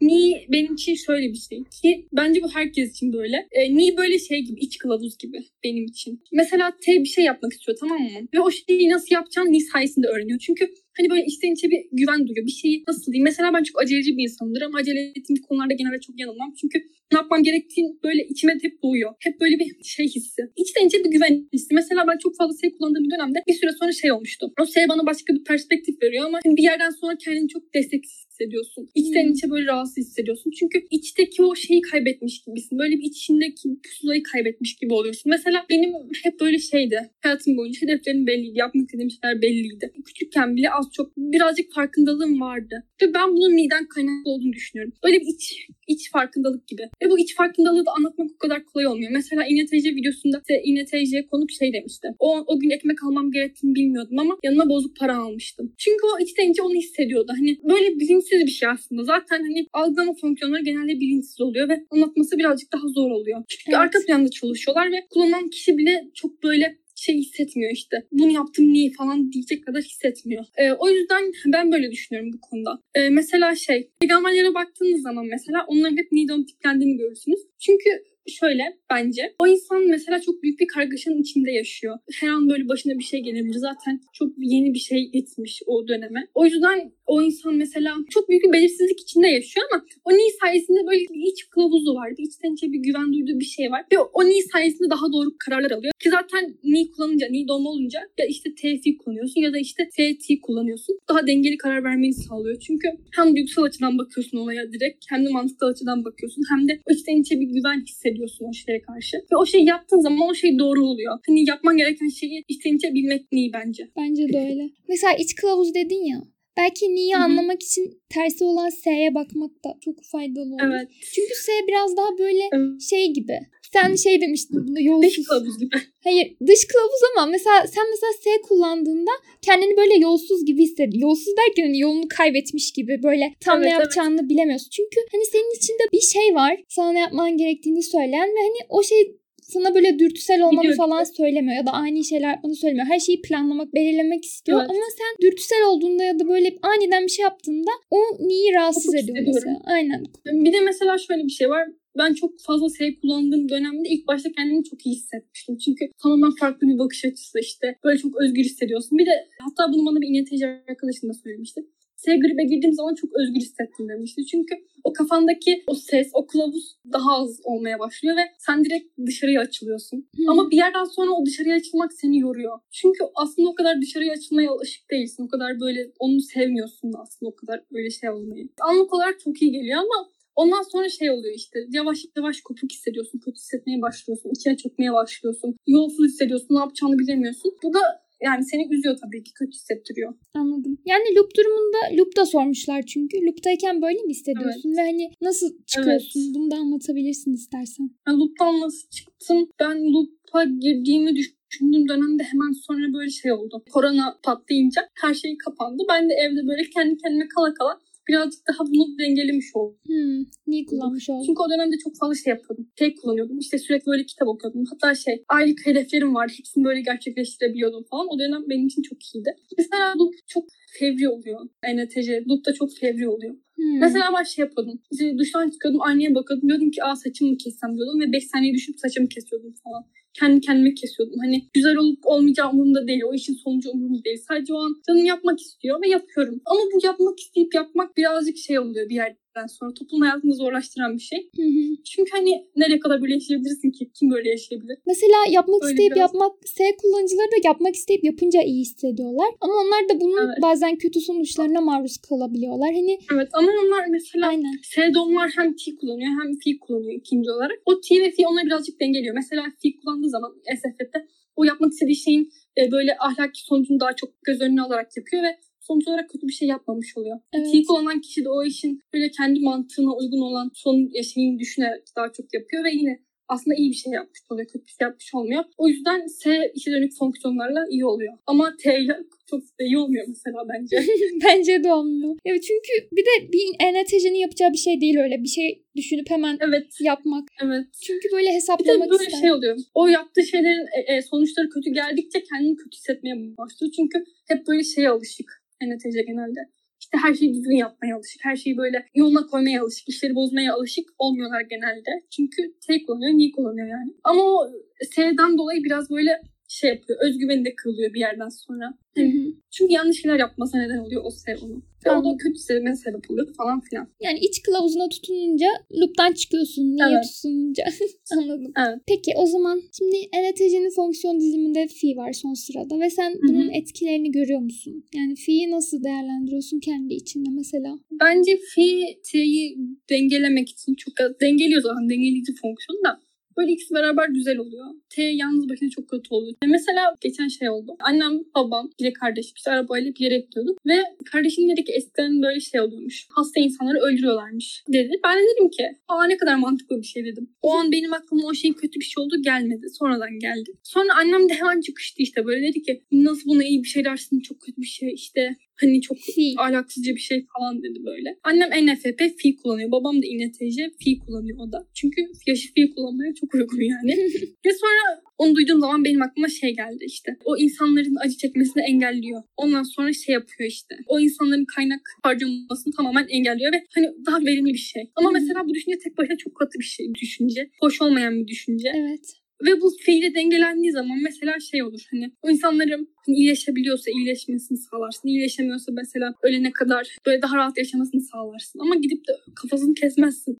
Ni benim için şöyle bir şey ki bence bu herkes için böyle. E, Ni böyle şey gibi iç kılavuz gibi benim için. Mesela T bir şey yapmak istiyor tamam mı? Ve o şeyi nasıl yapacağını Ni sayesinde öğreniyor. Çünkü hani böyle içten içe bir güven duyuyor. Bir şeyi nasıl diyeyim? Mesela ben çok aceleci bir insanımdır ama acele ettiğim konularda genelde çok yanılmam. Çünkü ne yapmam gerektiğini böyle içime hep doğuyor. Hep böyle bir şey hissi. İçten içe bir güven hissi. Mesela ben çok fazla şey kullandığım bir dönemde bir süre sonra şey olmuştu. O şey bana başka bir perspektif veriyor ama hani bir yerden sonra kendini çok desteksiz hissediyorsun. İçten Hmm. içe böyle rahatsız hissediyorsun. Çünkü içteki o şeyi kaybetmiş gibisin. Böyle bir içindeki pusulayı kaybetmiş gibi oluyorsun. Mesela benim hep böyle şeydi. Hayatım boyunca hedeflerim belliydi. Yapmak istediğim şeyler belliydi. Küçükken bile az çok birazcık farkındalığım vardı. Ve ben bunun neden kaynaklı olduğunu düşünüyorum. Böyle bir iç, iç farkındalık gibi. Ve bu iç farkındalığı da anlatmak o kadar kolay olmuyor. Mesela İNTC videosunda işte İNTC konuk şey demişti. O, o gün ekmek almam gerektiğini bilmiyordum ama yanına bozuk para almıştım. Çünkü o içten içe onu hissediyordu. Hani böyle bilinçsiz bir şey aslında. Zaten hani algılama fonksiyonları genelde bilinçsiz oluyor ve anlatması birazcık daha zor oluyor. Çünkü Evet. arka planda çalışıyorlar ve kullanan kişi bile çok böyle şey hissetmiyor işte. Bunu yaptım niye falan diyecek kadar hissetmiyor. Ee, o yüzden ben böyle düşünüyorum bu konuda. Ee, mesela şey, peygamberlere baktığınız zaman mesela onların hep Nidon tiplendiğini görürsünüz. Çünkü şöyle bence o insan mesela çok büyük bir kargaşanın içinde yaşıyor. Her an böyle başına bir şey gelebilir. Zaten çok yeni bir şey etmiş o döneme. O yüzden o insan mesela çok büyük bir belirsizlik içinde yaşıyor ama o Ni sayesinde böyle bir iç kılavuzu var. Bir içten içe bir güven duyduğu bir şey var. Ve o Ni sayesinde daha doğru kararlar alıyor. Ki zaten Ni kullanınca, Ni dolma olunca ya işte TF kullanıyorsun ya da işte TT kullanıyorsun. Daha dengeli karar vermeni sağlıyor. Çünkü hem duygusal açıdan bakıyorsun olaya direkt hem de mantıksal açıdan bakıyorsun. Hem de içten içe bir güven hissediyorsun o şeye karşı. Ve o şeyi yaptığın zaman o şey doğru oluyor. Hani yapman gereken şeyi içten içe bilmek Ni bence. Bence de öyle. Mesela iç kılavuz dedin ya. Belki niye anlamak için tersi olan S'ye bakmak da çok faydalı olur. Evet. Çünkü S biraz daha böyle Evet. şey gibi. Sen şey demiştin bunda Dış yolsuz. kılavuz gibi. Hayır dış kılavuz ama mesela sen mesela S kullandığında kendini böyle yolsuz gibi hissediyorsun. Yolsuz derken hani yolunu kaybetmiş gibi böyle tam ne Evet, evet. yapacağını bilemiyorsun. Çünkü hani senin içinde bir şey var sana ne yapman gerektiğini söyleyen ve hani o şey sana böyle dürtüsel olmanı Biliyor falan söylemiyor ya da ani şeyler yapmanı söylemiyor. Her şeyi planlamak, belirlemek istiyor Evet. ama sen dürtüsel olduğunda ya da böyle aniden bir şey yaptığında o niye rahatsız Kopuk ediyor mesela. Aynen. Bir de mesela şöyle bir şey var. Ben çok fazla şey kullandığım dönemde ilk başta kendimi çok iyi hissetmiştim. Çünkü tamamen farklı bir bakış açısı işte. Böyle çok özgür hissediyorsun. Bir de hatta bunu bana bir İNTC arkadaşım da söylemişti. S girdiğim zaman çok özgür hissettim demişti. Çünkü o kafandaki o ses, o kılavuz daha az olmaya başlıyor ve sen direkt dışarıya açılıyorsun. Hmm. Ama bir yerden sonra o dışarıya açılmak seni yoruyor. Çünkü aslında o kadar dışarıya açılmaya alışık değilsin. O kadar böyle onu sevmiyorsun da aslında o kadar böyle şey olmayı. Anlık olarak çok iyi geliyor ama Ondan sonra şey oluyor işte yavaş yavaş kopuk hissediyorsun. Kötü hissetmeye başlıyorsun. içine çökmeye başlıyorsun. Yolsuz hissediyorsun. Ne yapacağını bilemiyorsun. Bu da yani seni üzüyor tabii ki kötü hissettiriyor. Anladım. Yani loop durumunda loop da sormuşlar çünkü. Loop'tayken böyle mi hissediyorsun ve hani nasıl çıkıyorsun? Evet. Bunu da anlatabilirsin istersen. Yani loop'tan nasıl çıktım? Ben loop'a girdiğimi düşündüğüm dönemde hemen sonra böyle şey oldu. Korona patlayınca her şey kapandı. Ben de evde böyle kendi kendime kala kala birazcık daha bunu dengelemiş oldum. Hmm, niye kullanmış oldun? Çünkü o dönemde çok fazla şey yapıyordum. Şey kullanıyordum. İşte sürekli böyle kitap okuyordum. Hatta şey aylık hedeflerim vardı. Hepsini böyle gerçekleştirebiliyordum falan. O dönem benim için çok iyiydi. Mesela loop çok fevri oluyor. NTC loop da çok fevri oluyor. Hmm. Mesela ben şey yapıyordum. İşte duştan çıkıyordum aynaya bakıyordum. Diyordum ki aa saçımı mı kessem diyordum. Ve 5 saniye düşünüp saçımı kesiyordum falan. Kendi kendime kesiyordum. Hani güzel olup olmayacağı umurumda değil. O işin sonucu umurumda değil. Sadece o an canım yapmak istiyor ve yapıyorum. Ama bu yapmak isteyip yapmak birazcık şey oluyor bir yerden sonra. Toplum hayatını zorlaştıran bir şey. Hı hı. Çünkü hani nereye kadar böyle yaşayabilirsin ki? Kim böyle yaşayabilir? Mesela yapmak Öyle isteyip biraz. yapmak, S kullanıcıları da yapmak isteyip yapınca iyi hissediyorlar. Ama onlar da bunun Evet. bazen kötü sonuçlarına maruz kalabiliyorlar. Hani Evet ama onlar mesela aynen. Sedonlar hem T kullanıyor hem Fi kullanıyor ikinci olarak. O T ve Fi onları birazcık dengeliyor. Mesela Fi kullandığı zaman SFF'de o yapmak istediği şeyin e, böyle ahlaki sonucunu daha çok göz önüne alarak yapıyor ve sonuç olarak kötü bir şey yapmamış oluyor. Evet. T kullanan kişi de o işin böyle kendi mantığına uygun olan son şeyini düşünerek daha çok yapıyor ve yine aslında iyi bir şey yapmış oluyor. Kötü bir şey yapmış olmuyor. O yüzden S içe dönük fonksiyonlarla iyi oluyor. Ama T ile çok da iyi olmuyor mesela bence. Bence de olmuyor. Evet çünkü bir de bir ENTC'nin yapacağı bir şey değil öyle. Bir şey düşünüp hemen evet, yapmak. evet. Çünkü böyle Bir de hesaplamak böyle ister. şey oluyor. O yaptığı şeylerin e, e, sonuçları kötü geldikçe kendini kötü hissetmeye başlıyor. Çünkü hep böyle şeye alışık NTC genelde. İşte her şeyi düzgün yapmaya alışık. Her şeyi böyle yoluna koymaya alışık. işleri bozmaya alışık olmuyorlar genelde. Çünkü T kullanıyor, ni kullanıyor yani. Ama o S'den dolayı biraz böyle şey yapıyor. Özgüveni de kırılıyor bir yerden sonra. Hı hı. Çünkü yanlış şeyler yapmasa neden oluyor o S onu. Ve o da kötü hissetmeye sebep oluyor falan filan. Yani iç kılavuzuna tutununca loop'tan çıkıyorsun. Niye Evet. tutununca? Anladım. Evet. Peki o zaman şimdi NTC'nin fonksiyon diziliminde fi var son sırada ve sen bunun etkilerini görüyor musun? Yani fi'yi nasıl değerlendiriyorsun kendi içinde mesela? Bence fi T'yi dengelemek için çok dengeliyor zaten dengeleyici fonksiyon da böyle ikisi beraber güzel oluyor. T yalnız başına çok kötü oluyor. Mesela geçen şey oldu. Annem, babam, bir de kardeşim işte arabayla bir yere gidiyorduk. Ve kardeşim dedi ki eskiden böyle şey oluyormuş. Hasta insanları öldürüyorlarmış dedi. Ben de dedim ki aa ne kadar mantıklı bir şey dedim. O an benim aklıma o şeyin kötü bir şey olduğu gelmedi. Sonradan geldi. Sonra annem de hemen çıkıştı işte böyle dedi ki nasıl buna iyi bir şey dersin çok kötü bir şey işte hani çok Fi. ahlaksızca bir şey falan dedi böyle. Annem NFP fi kullanıyor. Babam da INTC fi kullanıyor o da. Çünkü yaşı fi kullanmaya çok uygun yani. Ve sonra onu duyduğum zaman benim aklıma şey geldi işte. O insanların acı çekmesini engelliyor. Ondan sonra şey yapıyor işte. O insanların kaynak harcamasını tamamen engelliyor ve hani daha verimli bir şey. Ama mesela bu düşünce tek başına çok katı bir şey düşünce. Hoş olmayan bir düşünce. Evet. Ve bu fiile dengelendiği zaman mesela şey olur hani o insanların hani iyileşebiliyorsa iyileşmesini sağlarsın. İyileşemiyorsa mesela ölene kadar böyle daha rahat yaşamasını sağlarsın. Ama gidip de kafasını kesmezsin.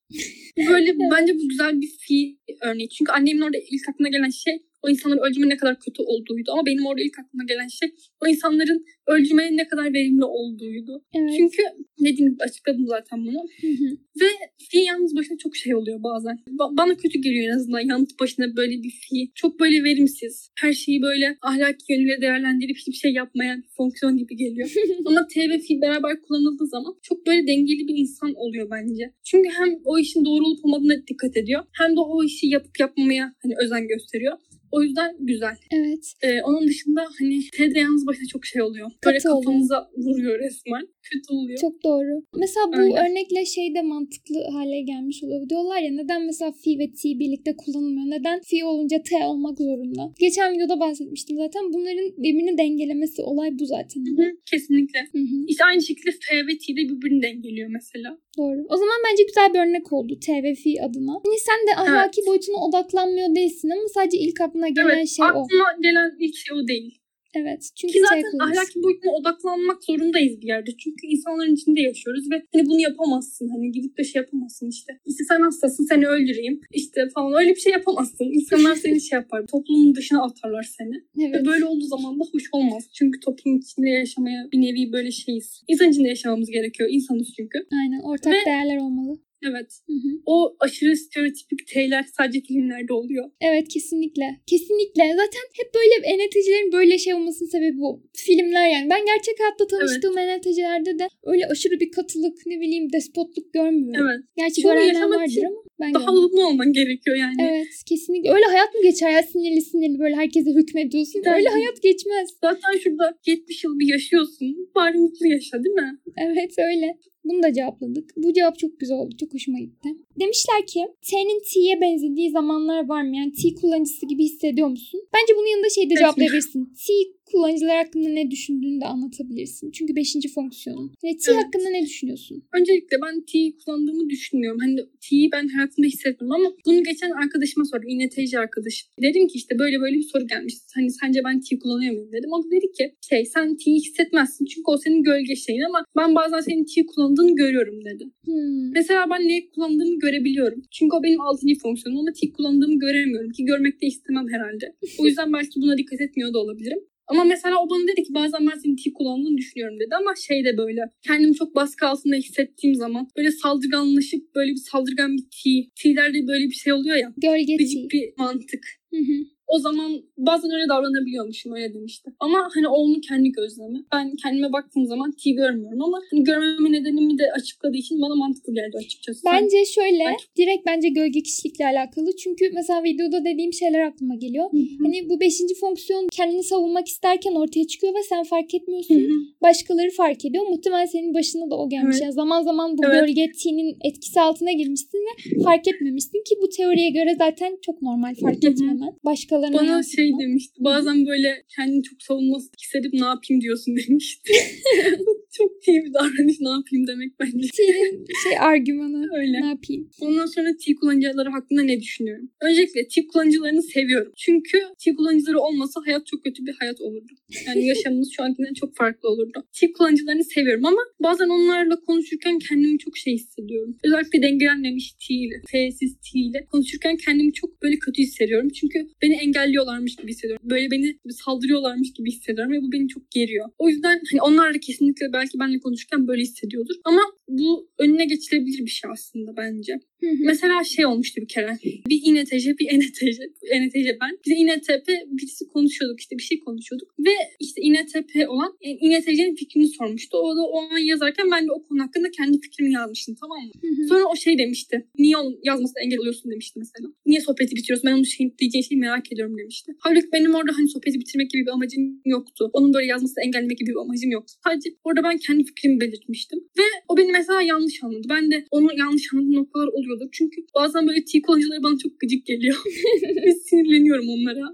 Böyle bence bu güzel bir fi örneği. Çünkü annemin orada ilk aklına gelen şey o insanların öldürme ne kadar kötü olduğuydu. Ama benim orada ilk aklıma gelen şey o insanların öldürmeye ne kadar verimli olduğuydu. Evet. Çünkü dediğim gibi açıkladım zaten bunu. Hı hı. Ve fi yalnız başına çok şey oluyor bazen. Ba- bana kötü geliyor en azından yalnız başına böyle bir fi. Çok böyle verimsiz. Her şeyi böyle ahlaki yönüyle değerlendirip hiçbir şey yapmayan bir fonksiyon gibi geliyor. Ama T ve fi beraber kullanıldığı zaman çok böyle dengeli bir insan oluyor bence. Çünkü hem o işin doğru olup olmadığına dikkat ediyor. Hem de o işi yapıp yapmamaya hani özen gösteriyor. O yüzden güzel. Evet. Ee, onun dışında hani T'de yalnız başına çok şey oluyor. Böyle oluyor. kafanıza vuruyor resmen. Kötü oluyor. Çok doğru. Mesela bu Öyle. örnekle şey de mantıklı hale gelmiş oluyor. Diyorlar ya neden mesela fi ve t birlikte kullanılmıyor? Neden fi olunca t olmak zorunda? Geçen videoda bahsetmiştim zaten. Bunların birbirini dengelemesi olay bu zaten. Hı hı, Kesinlikle. Hı hı. İşte aynı şekilde F ve T de birbirini dengeliyor mesela. Doğru. O zaman bence güzel bir örnek oldu T ve fi adına. Hani sen de ahlaki boyutuna odaklanmıyor değilsin ama sadece ilk aklına gelen evet, şey o. aklıma gelen ilk şey o değil. Evet. Çünkü Ki T zaten kullanıyorsun. ahlaki boyutuna odaklanmak zorundayız bir yerde. Çünkü insanların içinde yaşıyoruz ve hani bunu yapamazsın. Hani gidip de şey yapamazsın işte. İşte sen hastasın seni öldüreyim. İşte falan öyle bir şey yapamazsın. İnsanlar seni şey yapar. Toplumun dışına atarlar seni. Evet. Ve böyle olduğu zaman da hoş olmaz. Çünkü toplumun içinde yaşamaya bir nevi böyle şeyiz. İnsan içinde yaşamamız gerekiyor. İnsanız çünkü. Aynen. Ortak Ve- değerler olmalı. Evet. Hı hı. O aşırı stereotipik T'ler sadece filmlerde oluyor. Evet kesinlikle. Kesinlikle. Zaten hep böyle ENT'cilerin böyle şey olmasının sebebi bu. Filmler yani. Ben gerçek hayatta tanıştığım ENT'cilerde de öyle aşırı bir katılık ne bileyim despotluk görmüyorum. Evet. Gerçi Çünkü görenler vardır ama ben Daha ılımlı olman gerekiyor yani. Evet kesinlikle. Öyle hayat mı geçer ya sinirli sinirli böyle herkese hükmediyorsun. Yani- Öyle hayat geçmez. Zaten şurada 70 yıl bir yaşıyorsun. Bari mutlu yaşa değil mi? Evet öyle. Bunu da cevapladık. Bu cevap çok güzel oldu. Çok hoşuma gitti. Demişler ki T'nin T'ye benzediği zamanlar var mı? Yani T kullanıcısı gibi hissediyor musun? Bence bunun yanında şey de cevaplayabilirsin. T kullanıcılar hakkında ne düşündüğünü de anlatabilirsin. Çünkü beşinci fonksiyonun. Ve T Evet. hakkında ne düşünüyorsun? Öncelikle ben T'yi kullandığımı düşünmüyorum. Hani T'yi ben hayatımda hissetmiyorum ama bunu geçen arkadaşıma sordum. İNTC arkadaşım. Dedim ki işte böyle böyle bir soru gelmiş. Hani sence ben T kullanıyor muyum dedim. O da dedi ki şey sen T'yi hissetmezsin çünkü o senin gölge şeyin ama ben bazen senin T'yi kullandığını görüyorum dedi. Hmm. Mesela ben neyi kullandığımı görebiliyorum. Çünkü o benim altıncı fonksiyonum ama T kullandığımı göremiyorum ki görmek de istemem herhalde. O yüzden belki buna dikkat etmiyor da olabilirim. Ama mesela o bana dedi ki bazen ben senin T kullandığını düşünüyorum dedi ama şey de böyle kendimi çok baskı altında hissettiğim zaman böyle saldırganlaşıp böyle bir saldırgan bir T. T'lerde böyle bir şey oluyor ya. Gölge T. Gıcık bir mantık. Hı hı. O zaman bazen öyle davranabiliyormuşum öyle demişti. Ama hani o onun kendi gözlemi. Ben kendime baktığım zaman T görmüyorum ama hani görmeme nedenimi de açıkladığı için bana mantıklı geldi açıkçası. Bence şöyle Belki- direkt bence gölge kişilikle alakalı. Çünkü mesela videoda dediğim şeyler aklıma geliyor. Hı hı. Hani bu beşinci fonksiyon kendini savunmak isterken ortaya çıkıyor ve sen fark etmiyorsun. hı. başkaları fark ediyor. Muhtemelen senin başına da o gelmiş. Evet. Yani zaman zaman bu Evet. gölge T'nin etkisi altına girmişsin ve fark etmemişsin ki bu teoriye göre zaten çok normal fark etmemen. Başkalarına Bana yansıtman. şey demişti. Bazen böyle kendini çok savunması hissedip ne yapayım diyorsun demişti. çok iyi bir davranış ne yapayım demek bence. T'nin şey argümanı. Öyle. Ne yapayım? Ondan sonra T kullanıcıları hakkında ne düşünüyorum? Öncelikle T kullanıcılarını seviyorum. Çünkü T kullanıcıları olmasa hayat çok kötü bir hayat olurdu. Yani yaşamımız şu ankinden çok farklı olurdu. T kullanıcılarını seviyorum ama bazen onlarla konuşurken kendimi çok şey hissediyorum. Özellikle dengelenmemiş T ile, F'siz T ile konuşurken kendimi çok böyle kötü hissediyorum. Çünkü beni engelliyorlarmış gibi hissediyorum. Böyle beni saldırıyorlarmış gibi hissediyorum ve bu beni çok geriyor. O yüzden hani onlar da kesinlikle belki benimle konuşurken böyle hissediyordur. Ama bu önüne geçilebilir bir şey aslında bence. Mesela şey olmuştu bir kere. Bir İNTC, bir ENTC. ENTC ben. Bir de İNTP birisi konuşuyorduk işte bir şey konuşuyorduk. Ve işte İNTP olan e, İNTC'nin fikrini sormuştu. O da o an yazarken ben de o konu hakkında kendi fikrimi yazmıştım tamam mı? Sonra o şey demişti. Niye onun yazmasına engel oluyorsun demişti mesela. Niye sohbeti bitiriyorsun? Ben onun şey, diyeceği şeyi merak ediyorum demişti. Halbuki benim orada hani sohbeti bitirmek gibi bir amacım yoktu. Onun böyle yazmasını engellemek gibi bir amacım yoktu. Sadece orada ben kendi fikrimi belirtmiştim. Ve o beni mesela yanlış anladı. Ben de onu yanlış anladığım noktalar oluyordur. Çünkü bazen böyle T kullanıcıları bana çok gıcık geliyor. Sinirleniyorum onlara.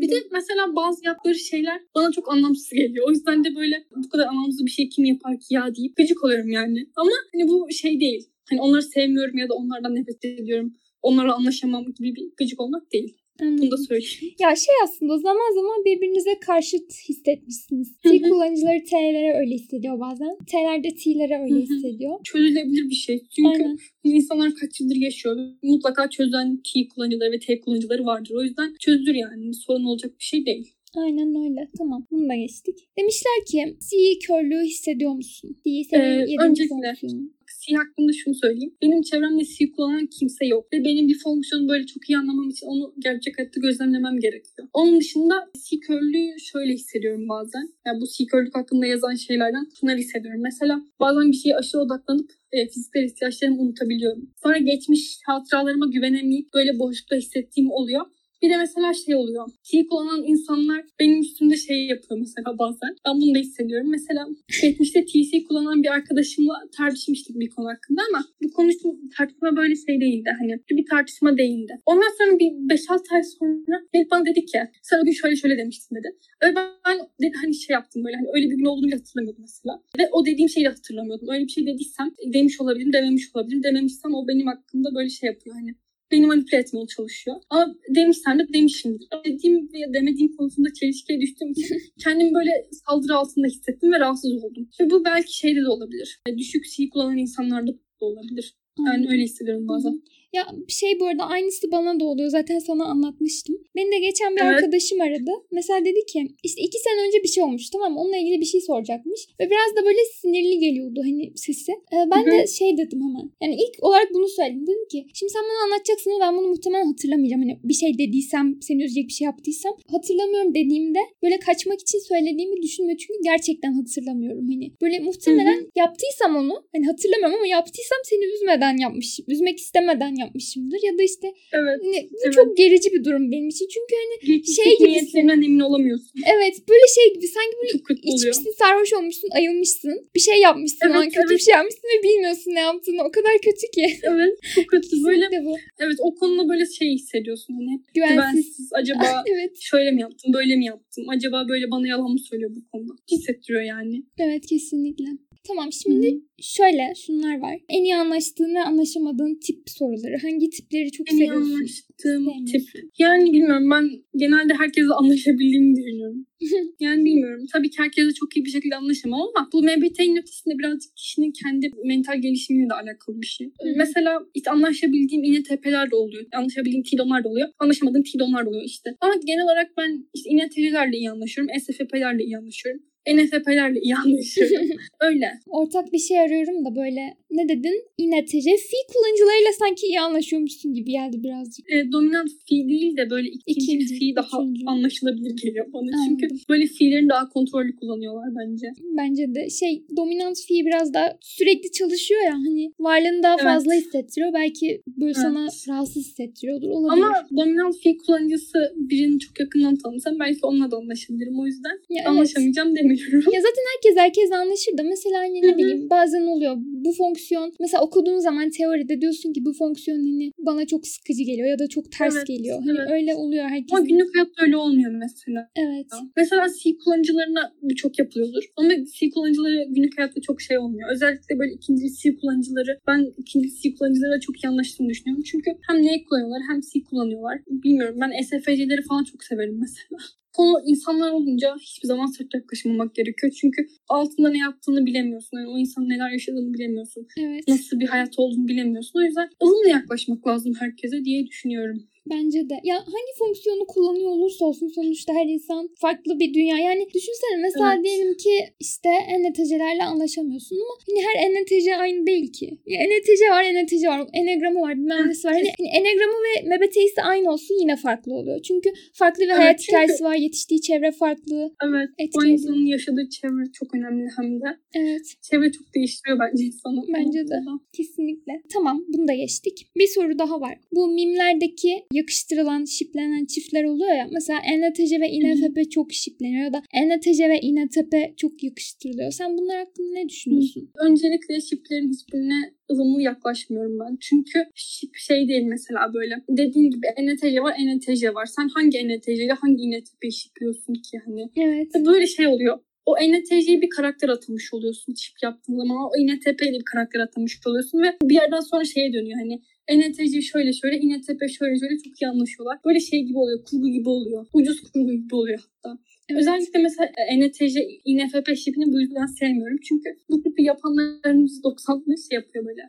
Bir de mesela bazı yaptıkları şeyler bana çok anlamsız geliyor. O yüzden de böyle bu kadar anlamsız bir şey kim yapar ki ya deyip gıcık oluyorum yani. Ama hani bu şey değil. Hani onları sevmiyorum ya da onlardan nefret ediyorum. Onlarla anlaşamam gibi bir gıcık olmak değil. Bunu da söyleyeyim. Ya şey aslında zaman zaman birbirinize karşıt hissetmişsiniz. T kullanıcıları T'lere öyle hissediyor bazen. T'ler de T'lere öyle hissediyor. Çözülebilir bir şey. Çünkü Aynen. insanlar kaç yıldır yaşıyor. Mutlaka çözen T kullanıcıları ve T kullanıcıları vardır. O yüzden çözülür yani. Sorun olacak bir şey değil. Aynen öyle. Tamam. Bunu da geçtik. Demişler ki C körlüğü hissediyor musun? C senin Ee, öncelikle-. C hakkında şunu söyleyeyim. Benim çevremde C kullanan kimse yok. Ve benim bir fonksiyonu böyle çok iyi anlamam için onu gerçek hayatta gözlemlemem gerekiyor. Onun dışında C körlüğü şöyle hissediyorum bazen. Yani bu C körlük hakkında yazan şeylerden şunları hissediyorum. Mesela bazen bir şeye aşırı odaklanıp e, fiziksel ihtiyaçlarımı unutabiliyorum. Sonra geçmiş hatıralarıma güvenemeyip böyle boşlukta hissettiğim oluyor. Bir de mesela şey oluyor. T kullanan insanlar benim üstümde şey yapıyor mesela bazen. Ben bunu da hissediyorum. Mesela geçmişte TC kullanan bir arkadaşımla tartışmıştık bir konu hakkında ama bu konuşma tartışma böyle şey değildi. Hani bir tartışma değildi. Ondan sonra bir 5-6 ay sonra Melih bana dedi ki sen o gün şöyle şöyle demiştin dedi. Öyle ben, ben de, hani şey yaptım böyle hani öyle bir gün olduğunu hatırlamıyordum mesela. Ve o dediğim şeyi hatırlamıyordum. Öyle bir şey dediysem demiş olabilirim, dememiş olabilirim. Dememişsem o benim hakkımda böyle şey yapıyor hani beni manipüle etmeye çalışıyor. Ama demişsem de demişimdir. Dediğim veya demediğim konusunda çelişkiye düştüğüm için kendimi böyle saldırı altında hissettim ve rahatsız oldum. Ve bu belki şeyde de olabilir. Yani Düşük C kullanan insanlarda da olabilir. Yani öyle hissediyorum bazen. Ya şey bu arada aynısı bana da oluyor. Zaten sana anlatmıştım. Beni de geçen bir Evet. arkadaşım aradı. Mesela dedi ki işte iki sene önce bir şey olmuş tamam? Onunla ilgili bir şey soracakmış. Ve biraz da böyle sinirli geliyordu hani sesi. Ee, ben Hı de şey dedim hemen. Yani ilk olarak bunu söyledim. Dedim ki şimdi sen bana anlatacaksın ama ben bunu muhtemelen hatırlamayacağım. Hani bir şey dediysem, seni üzecek bir şey yaptıysam hatırlamıyorum dediğimde böyle kaçmak için söylediğimi düşünme. Çünkü gerçekten hatırlamıyorum. Hani böyle muhtemelen yaptıysam onu hani hatırlamıyorum ama yaptıysam seni üzmeden yapmışım. Üzmek istemeden yapmışımdır. Ya da işte Evet. bu Evet. çok gerici bir durum benim için. Çünkü hani Geçmişteki Şey gibisin. niyetlerinden emin olamıyorsun. evet böyle şey gibi sanki böyle Çok kötü oluyor. içmişsin sarhoş olmuşsun ayılmışsın. Bir şey yapmışsın Evet, kötü bir evet. şey yapmışsın ve bilmiyorsun ne yaptığını. O kadar kötü ki. Evet. Çok kötü. Böyle Kesinlikle bu. evet o konuda böyle şey hissediyorsun. Hani Güvensiz. güvensiz. Acaba evet. şöyle mi yaptım, böyle mi yaptım? Acaba böyle bana yalan mı söylüyor bu konuda? Hissettiriyor yani. Evet kesinlikle. Tamam şimdi şöyle şunlar var. En iyi anlaştığın ve anlaşamadığın tip soruları. Hangi tipleri çok En iyi seviyorsun? anlaştığım Sevmiyorsun. tip. Yani bilmiyorum ben genelde herkesle anlaşabildiğimi düşünüyorum. yani bilmiyorum. Tabii ki herkesle çok iyi bir şekilde anlaşamam ama bu MBTI'nin ötesinde birazcık kişinin kendi mental gelişimiyle de alakalı bir şey. hı. Mesela işte anlaşabildiğim INTP'ler de oluyor. Anlaşabildiğim TİDON'lar da oluyor. Anlaşamadığım TİDON'lar da oluyor işte. Ama genel olarak ben işte INTP'lerle iyi anlaşıyorum. SFP'lerle iyi anlaşıyorum. NFP'lerle iyi anlaşıyorum. Öyle. Ortak bir şey arıyorum da böyle ne dedin? İNTC. Fi kullanıcılarıyla sanki iyi anlaşıyormuşsun gibi geldi birazcık. E, dominant fi değil de böyle ikinci, İkinci, fi daha üçüncü. anlaşılabilir geliyor bana. Çünkü Anladım. böyle fiillerini daha kontrollü kullanıyorlar bence. Bence de şey dominant fi biraz daha sürekli çalışıyor ya hani varlığını daha Evet. fazla hissettiriyor. Belki böyle Evet. sana rahatsız hissettiriyordur. Olabilir. Ama dominant fi kullanıcısı birini çok yakından tanısam belki onunla da anlaşabilirim. O yüzden Ya evet. anlaşamayacağım demiyorum. Ya zaten herkes herkes anlaşır da mesela hani ne bileyim bazen oluyor bu fonksiyon mesela okuduğun zaman teoride diyorsun ki bu fonksiyon hani bana çok sıkıcı geliyor ya da çok ters Evet, geliyor. Hani evet. öyle oluyor herkes. Ama günlük hayatta öyle olmuyor mesela. Evet. Mesela C kullanıcılarına bu çok yapılıyordur. Ama C kullanıcıları günlük hayatta çok şey olmuyor. Özellikle böyle ikinci C kullanıcıları, ben ikinci C kullanıcılara çok iyi anlaştığını düşünüyorum. Çünkü hem ne kullanıyorlar hem C kullanıyorlar. Bilmiyorum ben SFC'leri falan çok severim mesela. Konu insanlar olunca hiçbir zaman sırt yaklaşmamak gerekiyor. Çünkü altında ne yaptığını bilemiyorsun. Yani o insanın neler yaşadığını bilemiyorsun. Evet. Nasıl bir hayat olduğunu bilemiyorsun. O yüzden ılımlı yaklaşmak lazım herkese diye düşünüyorum. Bence de. Ya hangi fonksiyonu kullanıyor olursa olsun sonuçta her insan farklı bir dünya. Yani düşünsene mesela Evet. diyelim ki işte ENTC'lerle anlaşamıyorsun ama hani her ENTC aynı değil ki. Ya ENTC var, ENTC var, enegramı var, bilmem nesi var. Hani, hani enegramı ve MBTI'si aynı olsun yine farklı oluyor. Çünkü farklı bir Evet, hayat çünkü- hikayesi var, yetiştiği çevre farklı. Evet. O insanın yaşadığı çevre çok önemli hem de. Evet. Çevre çok değiştiriyor bence insanı. Bence de. Kesinlikle. Tamam bunu da geçtik. Bir soru daha var. Bu mimlerdeki yakıştırılan, şiplenen çiftler oluyor ya. Mesela ENTC ve INFP çok şipleniyor ya da ENTC ve INTP çok yakıştırılıyor. Sen bunlar hakkında ne düşünüyorsun? Öncelikle şiplerin hiçbirine ılımlı yaklaşmıyorum ben. Çünkü şip şey değil mesela böyle. Dediğin gibi ENTC var, ENTC var. Sen hangi ENTC ile hangi INTP'yi şipliyorsun ki hani? Evet. Böyle şey oluyor. O ENTC'ye bir karakter atamış oluyorsun çip yaptığın zaman. O INTP ile bir karakter atamış oluyorsun ve bir yerden sonra şeye dönüyor hani ENTC şöyle şöyle, INTP şöyle şöyle çok iyi anlaşıyorlar. Böyle şey gibi oluyor, kurgu gibi oluyor. Ucuz kurgu gibi oluyor hatta. Evet. Özellikle mesela e, ENTC, INFP şipini bu yüzden sevmiyorum. Çünkü bu tipi yapanların %90'ını şey yapıyor böyle.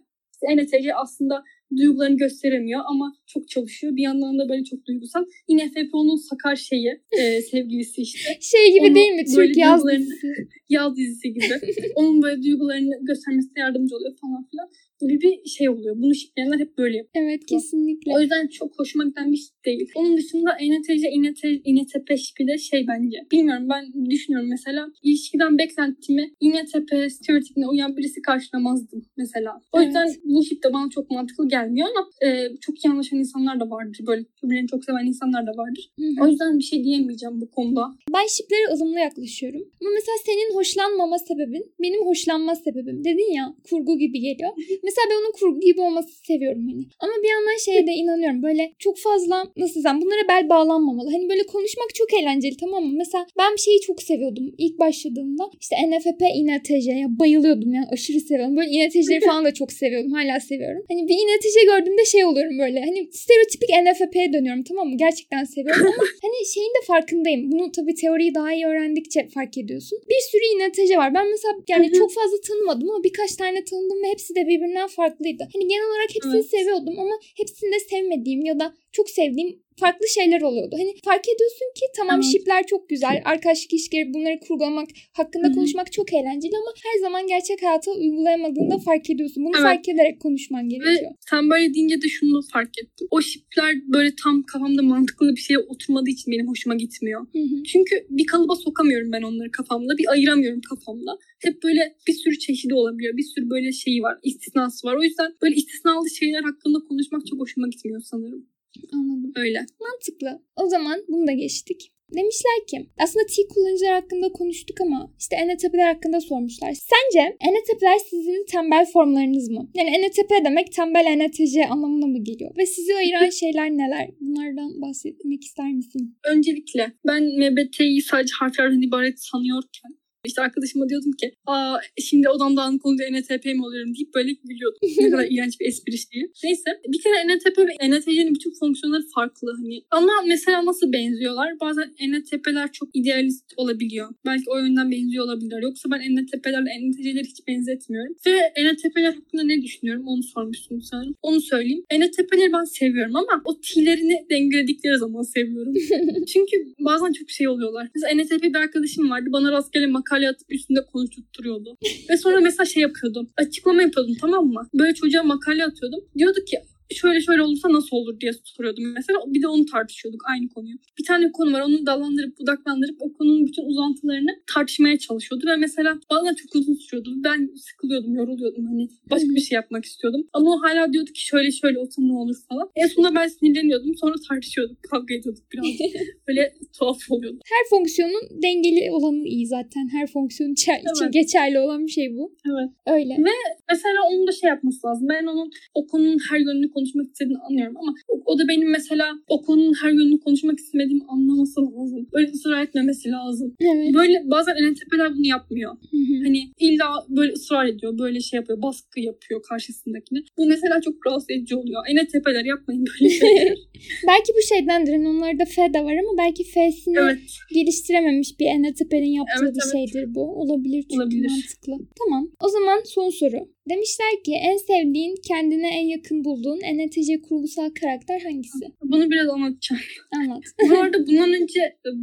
ENTC aslında duygularını gösteremiyor ama çok çalışıyor. Bir yandan da böyle çok duygusal. INFP onun sakar şeyi, e, sevgilisi işte. Şey gibi Onu değil mi? Türk yaz dizisi. Yaz dizisi gibi. onun böyle duygularını göstermesine yardımcı oluyor falan filan. Gibi bir şey oluyor. Bunu şipleyenler hep böyle yapıyor. Evet kesinlikle. O yüzden çok hoşuma giden bir şey değil. Onun dışında ENTC, INT, INTP şipi de şey bence. Bilmiyorum ben düşünüyorum mesela. ilişkiden beklentimi INTP stereotipine uyan birisi karşılamazdım mesela. O Evet. yüzden bu şip de bana çok mantıklı gelmiyor ama e, çok iyi anlaşan insanlar da vardır. Böyle birbirlerini çok seven insanlar da vardır. Hı hı. O yüzden bir şey diyemeyeceğim bu konuda. Ben şiplere ılımlı yaklaşıyorum. Ama mesela senin hoşlanmama sebebin benim hoşlanma sebebim. Dedin ya kurgu gibi geliyor. mesela ben onun kurgu gibi olmasını seviyorum hani. Ama bir yandan şeye de inanıyorum. Böyle çok fazla nasıl desem bunlara bel bağlanmamalı. Hani böyle konuşmak çok eğlenceli tamam mı? Mesela ben bir şeyi çok seviyordum ilk başladığımda. İşte NFP, INTC ya bayılıyordum yani aşırı seviyorum. Böyle INTC'yi falan da çok seviyordum. Hala seviyorum. Hani bir NTC gördüğümde şey oluyorum böyle. Hani stereotipik NFP'ye dönüyorum tamam mı? Gerçekten seviyorum ama hani şeyin de farkındayım. Bunu tabii teoriyi daha iyi öğrendikçe fark ediyorsun. Bir sürü INTC var. Ben mesela yani çok fazla tanımadım ama birkaç tane tanıdım ve hepsi de birbirinden farklıydı. Hani genel olarak hepsini Evet. seviyordum ama hepsini de sevmediğim ya da çok sevdiğim farklı şeyler oluyordu. Hani fark ediyorsun ki tamam Evet. şipler çok güzel. Arkadaşlık ilişkileri bunları kurgulamak, hakkında Hı hı. konuşmak çok eğlenceli ama her zaman gerçek hayata uygulayamadığında fark ediyorsun. Bunu Evet. fark ederek konuşman gerekiyor. Ve sen böyle deyince de şunu da fark ettim. O şipler böyle tam kafamda mantıklı bir şeye oturmadığı için benim hoşuma gitmiyor. Hı hı. Çünkü bir kalıba sokamıyorum ben onları kafamda. Bir ayıramıyorum kafamda. Hep böyle bir sürü çeşidi olabiliyor. Bir sürü böyle şeyi var. istisnası var. O yüzden böyle istisnalı şeyler hakkında konuşmak çok hoşuma gitmiyor sanırım. Anladım. Öyle. Mantıklı. O zaman bunu da geçtik. Demişler ki aslında T kullanıcılar hakkında konuştuk ama işte NTP'ler hakkında sormuşlar. Sence NTP'ler sizin tembel formlarınız mı? Yani NTP demek tembel NTC anlamına mı geliyor? Ve sizi ayıran şeyler neler? Bunlardan bahsetmek ister misin? Öncelikle ben MBT'yi sadece harflerden ibaret sanıyorken işte arkadaşıma diyordum ki aa şimdi odam dağınık olunca NTP mi oluyorum deyip böyle gülüyordum. ne kadar iğrenç bir espri diye. Neyse bir kere NTP ve NTC'nin bütün fonksiyonları farklı hani. Ama mesela nasıl benziyorlar? Bazen NTP'ler çok idealist olabiliyor. Belki o yönden benziyor olabilirler. Yoksa ben NTP'lerle NTC'leri hiç benzetmiyorum. Ve NTP'ler hakkında ne düşünüyorum onu sormuşsun sanırım. Onu söyleyeyim. NTP'leri ben seviyorum ama o T'lerini dengeledikleri zaman seviyorum. Çünkü bazen çok şey oluyorlar. Mesela NTP bir arkadaşım vardı. Bana rastgele makale atıp üstünde konuşturtuyordu. Ve sonra mesela şey yapıyordum. Açıklama yapıyordum tamam mı? Böyle çocuğa makale atıyordum. Diyordu ki şöyle şöyle olursa nasıl olur diye soruyordum mesela. Bir de onu tartışıyorduk aynı konuyu. Bir tane konu var onu dallandırıp budaklandırıp o konunun bütün uzantılarını tartışmaya çalışıyordu. Ve mesela bazen çok uzun sürüyordu. Ben sıkılıyordum, yoruluyordum. Hani başka bir şey yapmak istiyordum. Ama o hala diyordu ki şöyle şöyle olsa ne olur falan. En sonunda ben sinirleniyordum. Sonra tartışıyorduk. Kavga ediyorduk birazcık. Böyle tuhaf oluyordu. Her fonksiyonun dengeli olanı iyi zaten. Her fonksiyon içi- için Evet. geçerli olan bir şey bu. Evet. Öyle. Mesela onun da şey yapması lazım. Ben onun o konunun her yönünü konuşmak istediğini anlıyorum ama o, da benim mesela o konunun her yönünü konuşmak istemediğimi anlaması lazım. Böyle ısrar etmemesi lazım. Evet. Böyle bazen NTP'ler bunu yapmıyor. Hı hı. Hani illa böyle ısrar ediyor, böyle şey yapıyor, baskı yapıyor karşısındakine. Bu mesela çok rahatsız edici oluyor. NTP'ler yapmayın böyle şeyler. belki bu şeydendir. Hani onlarda F de var ama belki F'sini evet. geliştirememiş bir NTP'nin yaptığı Evet, bir evet. şeydir bu. Olabilir çünkü Olabilir. mantıklı. Tamam. O zaman son soru. Demişler ki en sevdiğin, kendine en yakın bulduğun NTC kurgusal karakter hangisi? Bunu biraz anlatacağım. Anlat. Bu arada bundan önce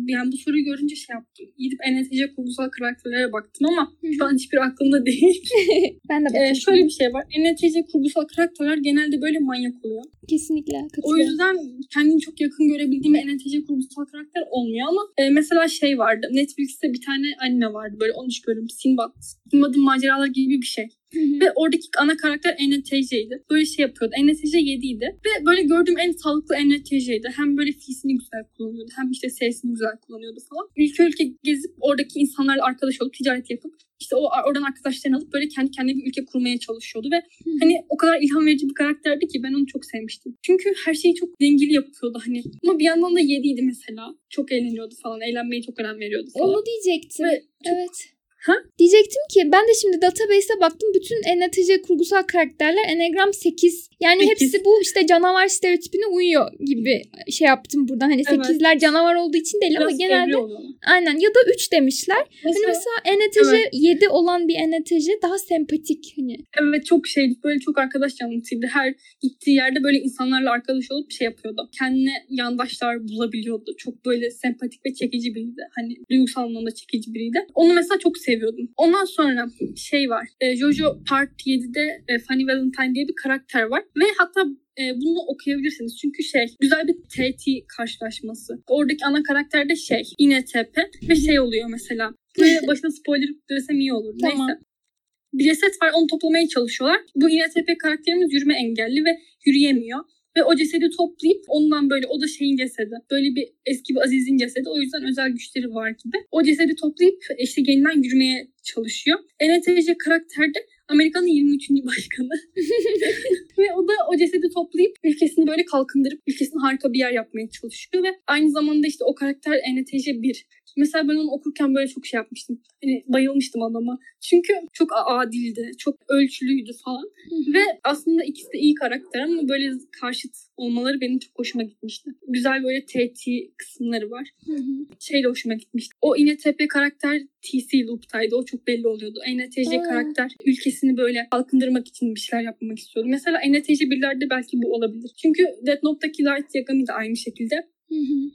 yani bu soruyu görünce şey yaptım. Gidip NTC kurgusal karakterlere baktım ama şu an hiçbir aklımda değil. Ben de Ee, bakayım. şöyle bir şey var. NTC kurgusal karakterler genelde böyle manyak oluyor. Kesinlikle O yüzden kendini çok yakın görebildiğim NTC kurgusal karakter olmuyor ama e, mesela şey vardı. Netflix'te bir tane anime vardı böyle 13 bölüm. Sinbad. Sinbad'ın maceraları gibi bir şey. Ve oradaki ana karakter NTC'ydi. Böyle şey yapıyordu. NTC 7'ydi. Ve böyle gördüğüm en sağlıklı NTC'ydi. Hem böyle F'sini güzel kullanıyordu. Hem işte S'sini güzel kullanıyordu falan. Ülke ülke gezip oradaki insanlarla arkadaş olup ticaret yapıp işte o oradan arkadaşlarını alıp böyle kendi kendine bir ülke kurmaya çalışıyordu ve hani o kadar ilham verici bir karakterdi ki ben onu çok sevmiştim. Çünkü her şeyi çok dengeli yapıyordu hani. Ama bir yandan da yediydi mesela. Çok eğleniyordu falan. Eğlenmeye çok önem veriyordu falan. Onu diyecektim. Ve çok- Evet. Ha? Diyecektim ki ben de şimdi database'e baktım. Bütün NTC kurgusal karakterler Enneagram 8. Yani Sekiz. hepsi bu işte canavar stereotipine uyuyor gibi şey yaptım buradan. Hani Evet. 8'ler canavar olduğu için değil ama Biraz genelde evli oluyor. aynen ya da 3 demişler. Hani Mesela, mesela NTC Evet. 7 olan bir NTC daha sempatik hani. Evet çok şey böyle çok arkadaş canlısıydı. Her gittiği yerde böyle insanlarla arkadaş olup şey yapıyordu. Kendine yandaşlar bulabiliyordu. Çok böyle sempatik ve çekici biriydi. Hani duygusal anlamda çekici biriydi. Onu mesela çok seviyordum. Ondan sonra şey var. E, Jojo Part 7'de e, Funny Valentine diye bir karakter var. Ve hatta e, bunu okuyabilirsiniz. Çünkü şey güzel bir TT karşılaşması. Oradaki ana karakter de şey INTP ve şey oluyor mesela. Ve başına spoiler versem iyi olur. Tamam. Neyse. Bir ceset var onu toplamaya çalışıyorlar. Bu INTP karakterimiz yürüme engelli ve yürüyemiyor. Ve o cesedi toplayıp ondan böyle o da şeyin cesedi. Böyle bir eski bir Aziz'in cesedi. O yüzden özel güçleri var gibi. O cesedi toplayıp işte yeniden yürümeye çalışıyor. NTC karakterde Amerika'nın 23. başkanı. ve o da o cesedi toplayıp ülkesini böyle kalkındırıp ülkesini harika bir yer yapmaya çalışıyor ve aynı zamanda işte o karakter ENTJ 1. Mesela ben onu okurken böyle çok şey yapmıştım. Hani bayılmıştım adama. Çünkü çok adildi, çok ölçülüydü falan. Ve aslında ikisi de iyi karakter ama böyle karşıt olmaları benim çok hoşuma gitmişti. Güzel böyle TT kısımları var. şey de hoşuma gitmişti. O İNTP karakter TC Loop'taydı. O çok belli oluyordu. ENTJ Aa. karakter ülkesini böyle kalkındırmak için bir şeyler yapmak istiyordu. Mesela ENTJ birlerde belki bu olabilir. Çünkü Death Note'daki Light Yagami de aynı şekilde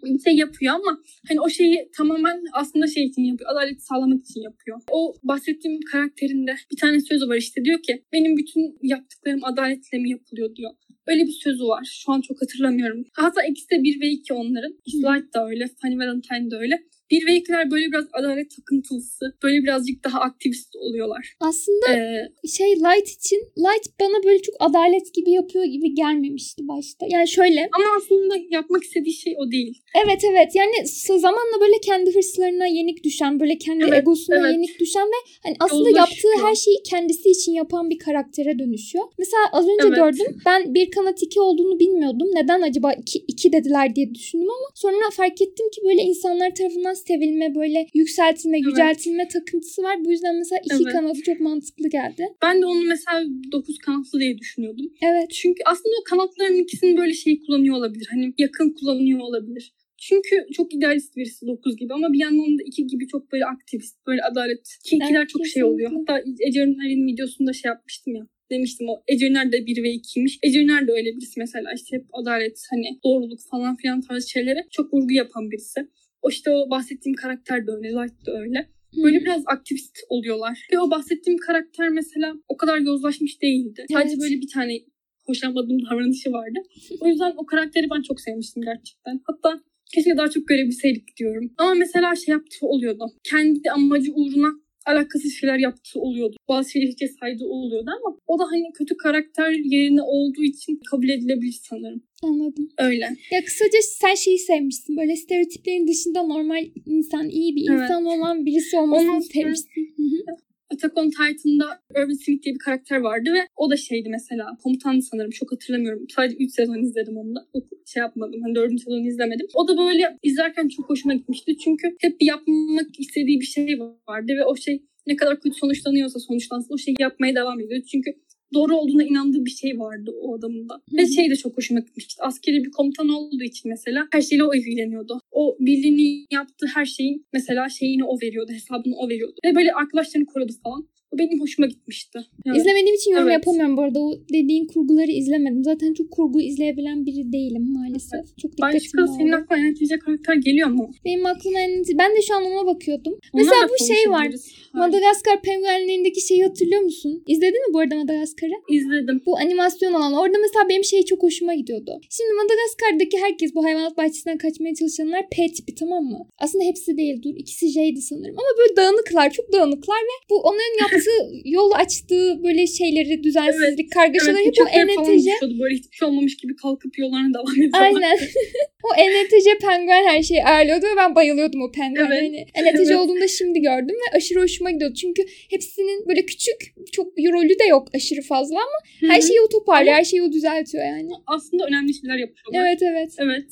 bir şey yapıyor ama hani o şeyi tamamen aslında şey için yapıyor. Adaleti sağlamak için yapıyor. O bahsettiğim karakterinde bir tane sözü var işte diyor ki benim bütün yaptıklarım adaletle mi yapılıyor diyor. Öyle bir sözü var. Şu an çok hatırlamıyorum. Hatta ikisi de 1 ve 2 onların. Light da öyle. Funny Valentine de öyle. 1 ve 2'ler böyle biraz adalet takıntılısı. Böyle birazcık daha aktivist oluyorlar. Aslında Ee, şey Light için Light bana böyle çok adalet gibi yapıyor gibi gelmemişti başta. Yani şöyle ama aslında yapmak istediği şey o değil. evet evet yani zamanla böyle kendi hırslarına yenik düşen böyle kendi Evet, egosuna evet. yenik düşen ve hani aslında Yozlaşıyor. yaptığı her şeyi kendisi için yapan bir karaktere dönüşüyor. Mesela az önce Evet. gördüm ben bir kanat iki olduğunu bilmiyordum. Neden acaba iki, iki dediler diye düşündüm ama sonra fark ettim ki böyle insanlar tarafından sevilme böyle yükseltilme Evet. yüceltilme takıntısı var. Bu yüzden mesela iki Evet. kanadı çok mantıklı geldi. Ben de onu mesela 9 kanatlı diye düşünüyordum. Evet. Çünkü aslında o kanatların ikisini böyle şey kullanıyor olabilir. Hani yakın kullanıyor olabilir. Çünkü çok idealist birisi 9 gibi ama bir yandan da 2 gibi çok böyle aktivist, böyle adalet. Ki ikiler Evet, çok şey oluyor. kesinlikle. Hatta Ece Öner'in videosunda şey yapmıştım ya. Demiştim o Ece Öner de 1 ve 2'ymiş. Ece Öner de öyle birisi mesela işte hep adalet, hani doğruluk falan filan tarzı şeylere çok vurgu yapan birisi. O işte o bahsettiğim karakter de öyle, Light da öyle. Böyle Hı. biraz aktivist oluyorlar. Ve o bahsettiğim karakter mesela o kadar yozlaşmış değildi. Sadece Evet. böyle bir tane hoşlanmadığım davranışı vardı. O yüzden o karakteri ben çok sevmiştim gerçekten. Hatta keşke daha çok görebilseydik diyorum. Ama mesela şey yaptığı oluyordu. Kendi amacı uğruna alakasız şeyler yaptığı oluyordu. Bazı şeyleri saydığı oluyordu ama o da hani kötü karakter yerine olduğu için kabul edilebilir sanırım. Anladım. Öyle. Ya kısaca sen şeyi sevmişsin. Böyle stereotiplerin dışında normal insan, iyi bir Evet. insan olan birisi olmasını sonra- sevmişsin. Attack on Titan'da Irvin Smith diye bir karakter vardı ve o da şeydi mesela komutandı sanırım çok hatırlamıyorum. Sadece 3 sezon izledim onu da. Şey yapmadım. Hani 4. sezonu izlemedim. O da böyle izlerken çok hoşuma gitmişti. Çünkü hep yapmak istediği bir şey vardı ve o şey ne kadar kötü sonuçlanıyorsa sonuçlansın o şeyi yapmaya devam ediyor. Çünkü doğru olduğuna inandığı bir şey vardı o adamın da. Ve şey de çok hoşuma gitmişti. Askeri bir komutan olduğu için mesela her şeyle o ilgileniyordu. O birliğini yaptığı her şeyin mesela şeyini o veriyordu, hesabını o veriyordu. Ve böyle arkadaşlarını korudu falan. O benim hoşuma gitmişti. Evet. İzlemediğim için yorum Evet. yapamıyorum bu arada. O dediğin kurguları izlemedim. Zaten çok kurgu izleyebilen biri değilim maalesef. Çok dikkatim Başka senin dağıldı. aklına yönetici karakter geliyor mu? Benim aklıma en... Ben de şu an ona bakıyordum. Onlarla Mesela bu şey var. Madagaskar penguenlerindeki şeyi hatırlıyor musun? İzledin mi bu arada Madagaskar'ı? İzledim. Bu animasyon olan. Orada mesela benim şey çok hoşuma gidiyordu. Şimdi Madagaskar'daki herkes bu hayvanat bahçesinden kaçmaya çalışanlar P tipi tamam mı? Aslında hepsi değil dur. İkisi J'di sanırım. Ama böyle dağınıklar. Çok dağınıklar ve bu onların yaptığı yol açtığı böyle şeyleri düzensizlik, kargaşaları hep o düşüyordu. Böyle hiçbir şey olmamış gibi kalkıp yollarına devam ediyorlar. Aynen. o ENTJ penguen her şeyi ayarlıyordu ve ben bayılıyordum o penguene. Evet. Hani ENTJ Evet. olduğunda şimdi gördüm ve aşırı hoşuma gidiyordu. Çünkü hepsinin böyle küçük, çok rolü de yok aşırı fazla ama her şeyi o toparlıyor, her şeyi o düzeltiyor yani. Aslında önemli şeyler yapıyorlar. Evet evet. Evet.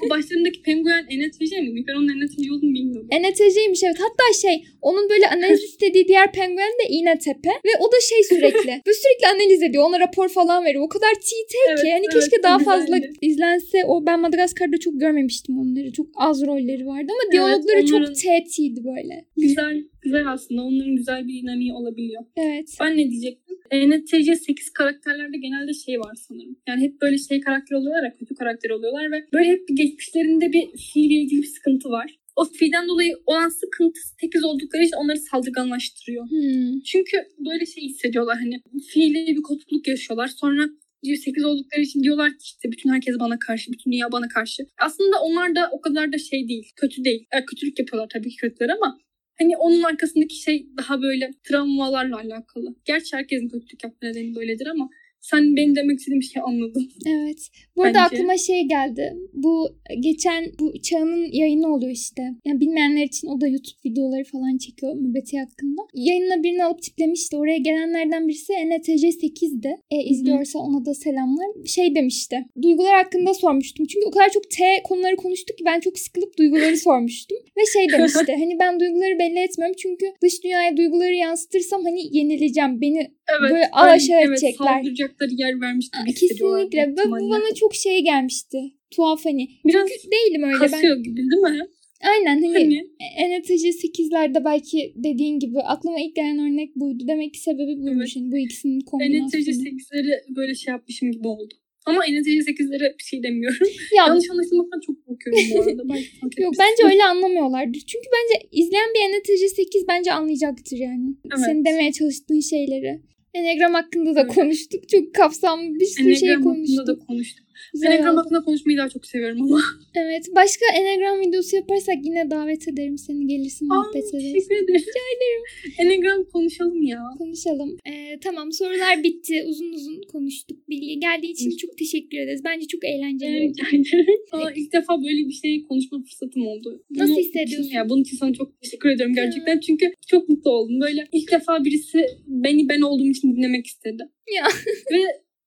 o başlarındaki penguen ENTJ mi? Ben onun ENTJ olduğunu bilmiyorum. ENTJ'ymiş evet. Hatta şey onun böyle analiz istediği diğer penguen de İğnetepe. Ve o da şey sürekli. böyle sürekli analiz ediyor. Ona rapor falan veriyor. O kadar çiğ Evet, ki. Yani evet, keşke daha fazla güzeldi. izlense. O ben Madagaskar'da çok görmemiştim onları. Çok az rolleri vardı ama diyalogları onların- çok TT'ydi böyle. Güzel, güzel aslında. Onların güzel bir dinamiği olabiliyor. Evet. Ben ne diyecektim? ENTJ 8 karakterlerde genelde şey var sanırım. Yani hep böyle şey karakter oluyorlar ya, kötü karakter oluyorlar ve böyle hep geçmişlerinde bir fiille ilgili bir sıkıntı var. O fiilden dolayı olan sıkıntı 8 oldukları için onları saldırganlaştırıyor. Hmm. Çünkü böyle şey hissediyorlar hani fiille bir kopukluk yaşıyorlar. Sonra diyor 8 oldukları için diyorlar ki işte bütün herkes bana karşı, bütün dünya bana karşı. Aslında onlar da o kadar da şey değil, kötü değil. Yani kötülük yapıyorlar tabii ki kötüler ama hani onun arkasındaki şey daha böyle travmalarla alakalı. Gerçi herkesin kötülük yapma nedeni böyledir ama sen benim demek istediğim şeyi anladın. Evet. Bu arada Bence. aklıma şey geldi. Bu geçen bu Çağ'ın yayını oluyor işte. Yani bilmeyenler için o da YouTube videoları falan çekiyor Mübeti hakkında. Yayınına birini alıp tiplemişti. Oraya gelenlerden birisi NTC 8'di. E, izliyorsa ona da selamlar. Şey demişti. Duygular hakkında sormuştum. Çünkü o kadar çok T konuları konuştuk ki ben çok sıkılıp duyguları sormuştum. Ve şey demişti. hani ben duyguları belli etmiyorum. Çünkü dış dünyaya duyguları yansıtırsam hani yenileceğim. Beni Evet. Böyle ben- alaşağı evet, edecekler. Saldıracakları yer vermiş gibi Kesinlikle. Ve bu bana çok şey gelmişti. Tuhaf hani. Biraz Çünkü değilim öyle ben. kasıyor gibi değil mi? Aynen hani, Hani NTC 8'lerde belki dediğin gibi aklıma ilk gelen örnek buydu. Demek ki sebebi buymuş. Yani bu ikisinin kombinasyonu. NTC 8'leri böyle şey yapmışım gibi oldu. Ama NTC 8'lere bir şey demiyorum. Ya, Yanlış anlaşılmaktan çok korkuyorum bu arada. Belki yok bence öyle anlamuyorlardır. Çünkü bence izleyen bir NTC 8 bence anlayacaktır yani. Evet. Senin demeye çalıştığın şeyleri. Enegram hakkında da konuştuk. Çok kapsamlı bir sürü şey Enneagram konuştuk. hakkında da konuştuk. Güzel Enneagram oldu. hakkında konuşmayı daha çok seviyorum ama. Evet. Başka Enegram videosu yaparsak yine davet ederim seni. Gelirsin Aa, muhabbet ederiz. teşekkür ederim. Rica ederim. Enneagram konuşalım ya. Konuşalım. Ee, tamam sorular bitti. Uzun uzun konuştuk. Bilgi geldiği için Konuştuk. çok teşekkür ederiz. Bence çok eğlenceli oldu. Rica ederim. Aa, ilk defa böyle bir şey konuşma fırsatım oldu. Nasıl Bunun hissediyorsun? Ya bunun için sana çok teşekkür ediyorum gerçekten. Çünkü çok mutlu oldum. Böyle ilk defa birisi beni ben olduğum için dinlemek istedi. Ya. Ve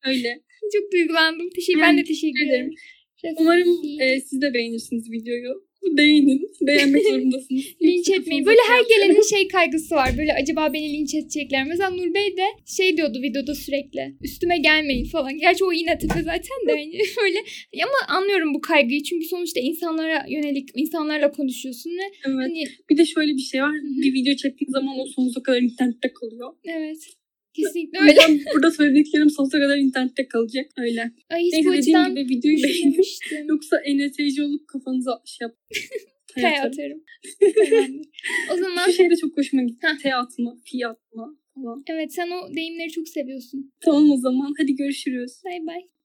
öyle. Çok duygulandım. Teşekkür, Ben de teşekkür ederim. Umarım e, siz de beğenirsiniz videoyu. Beğenin. Beğenmek zorundasınız. linç etmeyin. Böyle her şey gelenin şey kaygısı var. Böyle acaba beni linç edecekler. Mesela Nur Bey de şey diyordu videoda sürekli. Üstüme gelmeyin falan. Gerçi o yine tepe zaten de hani öyle. Ama anlıyorum bu kaygıyı. Çünkü sonuçta insanlara yönelik insanlarla konuşuyorsun ve Evet. hani Bir de şöyle bir şey var. Bir video çektiğin zaman o sonsuza kadar internette kalıyor. evet. Kesinlikle öyle. ben burada söylediklerim sonsuza kadar internette kalacak. Öyle. Ay hiç Neyse dediğim gibi videoyu beğenin. Yoksa NTC olup kafanıza şey yap. Kaya atarım. O zaman Şu şey de çok hoşuma gitti. T atma, fi atma falan. evet sen o deyimleri çok seviyorsun. Tamam o zaman. Hadi görüşürüz. Bay bay.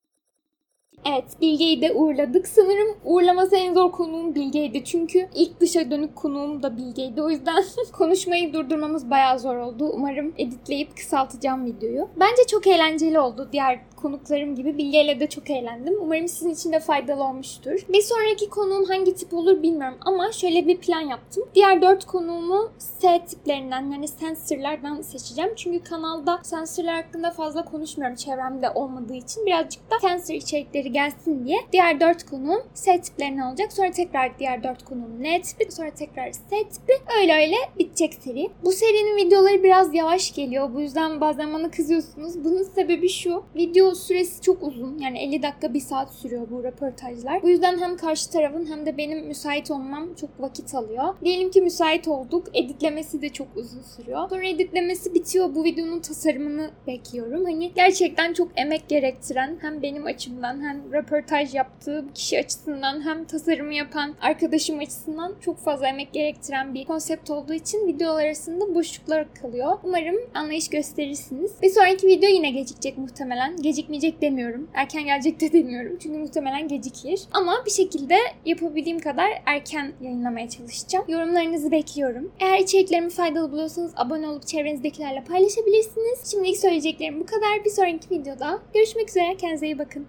Evet Bilge'yi de uğurladık. Sanırım uğurlaması en zor konuğum Bilge'ydi. Çünkü ilk dışa dönük konuğum da Bilge'ydi. O yüzden konuşmayı durdurmamız bayağı zor oldu. Umarım editleyip kısaltacağım videoyu. Bence çok eğlenceli oldu. Diğer konuklarım gibi Bilge'yle de çok eğlendim. Umarım sizin için de faydalı olmuştur. Bir sonraki konuğum hangi tip olur bilmiyorum ama şöyle bir plan yaptım. Diğer dört konuğumu S tiplerinden yani sensorlardan seçeceğim. Çünkü kanalda sensörler hakkında fazla konuşmuyorum çevremde olmadığı için. Birazcık da sensör içerikleri gelsin diye. Diğer dört konuğum S tiplerine olacak. Sonra tekrar diğer dört konuğum N tipi. Sonra tekrar S tipi. Öyle öyle bitecek seri. Bu serinin videoları biraz yavaş geliyor. Bu yüzden bazen bana kızıyorsunuz. Bunun sebebi şu. Video süresi çok uzun. Yani 50 dakika 1 saat sürüyor bu röportajlar. Bu yüzden hem karşı tarafın hem de benim müsait olmam çok vakit alıyor. Diyelim ki müsait olduk. Editlemesi de çok uzun sürüyor. Sonra editlemesi bitiyor. Bu videonun tasarımını bekliyorum. Hani gerçekten çok emek gerektiren hem benim açımdan hem röportaj yaptığı kişi açısından hem tasarımı yapan arkadaşım açısından çok fazla emek gerektiren bir konsept olduğu için videolar arasında boşluklar kalıyor. Umarım anlayış gösterirsiniz. Bir sonraki video yine gecikecek muhtemelen. Gecikmeyecek demiyorum. Erken gelecek de demiyorum. Çünkü muhtemelen gecikir. Ama bir şekilde yapabildiğim kadar erken yayınlamaya çalışacağım. Yorumlarınızı bekliyorum. Eğer içeriklerimi faydalı buluyorsanız abone olup çevrenizdekilerle paylaşabilirsiniz. Şimdilik söyleyeceklerim bu kadar. Bir sonraki videoda görüşmek üzere. Kendinize iyi bakın.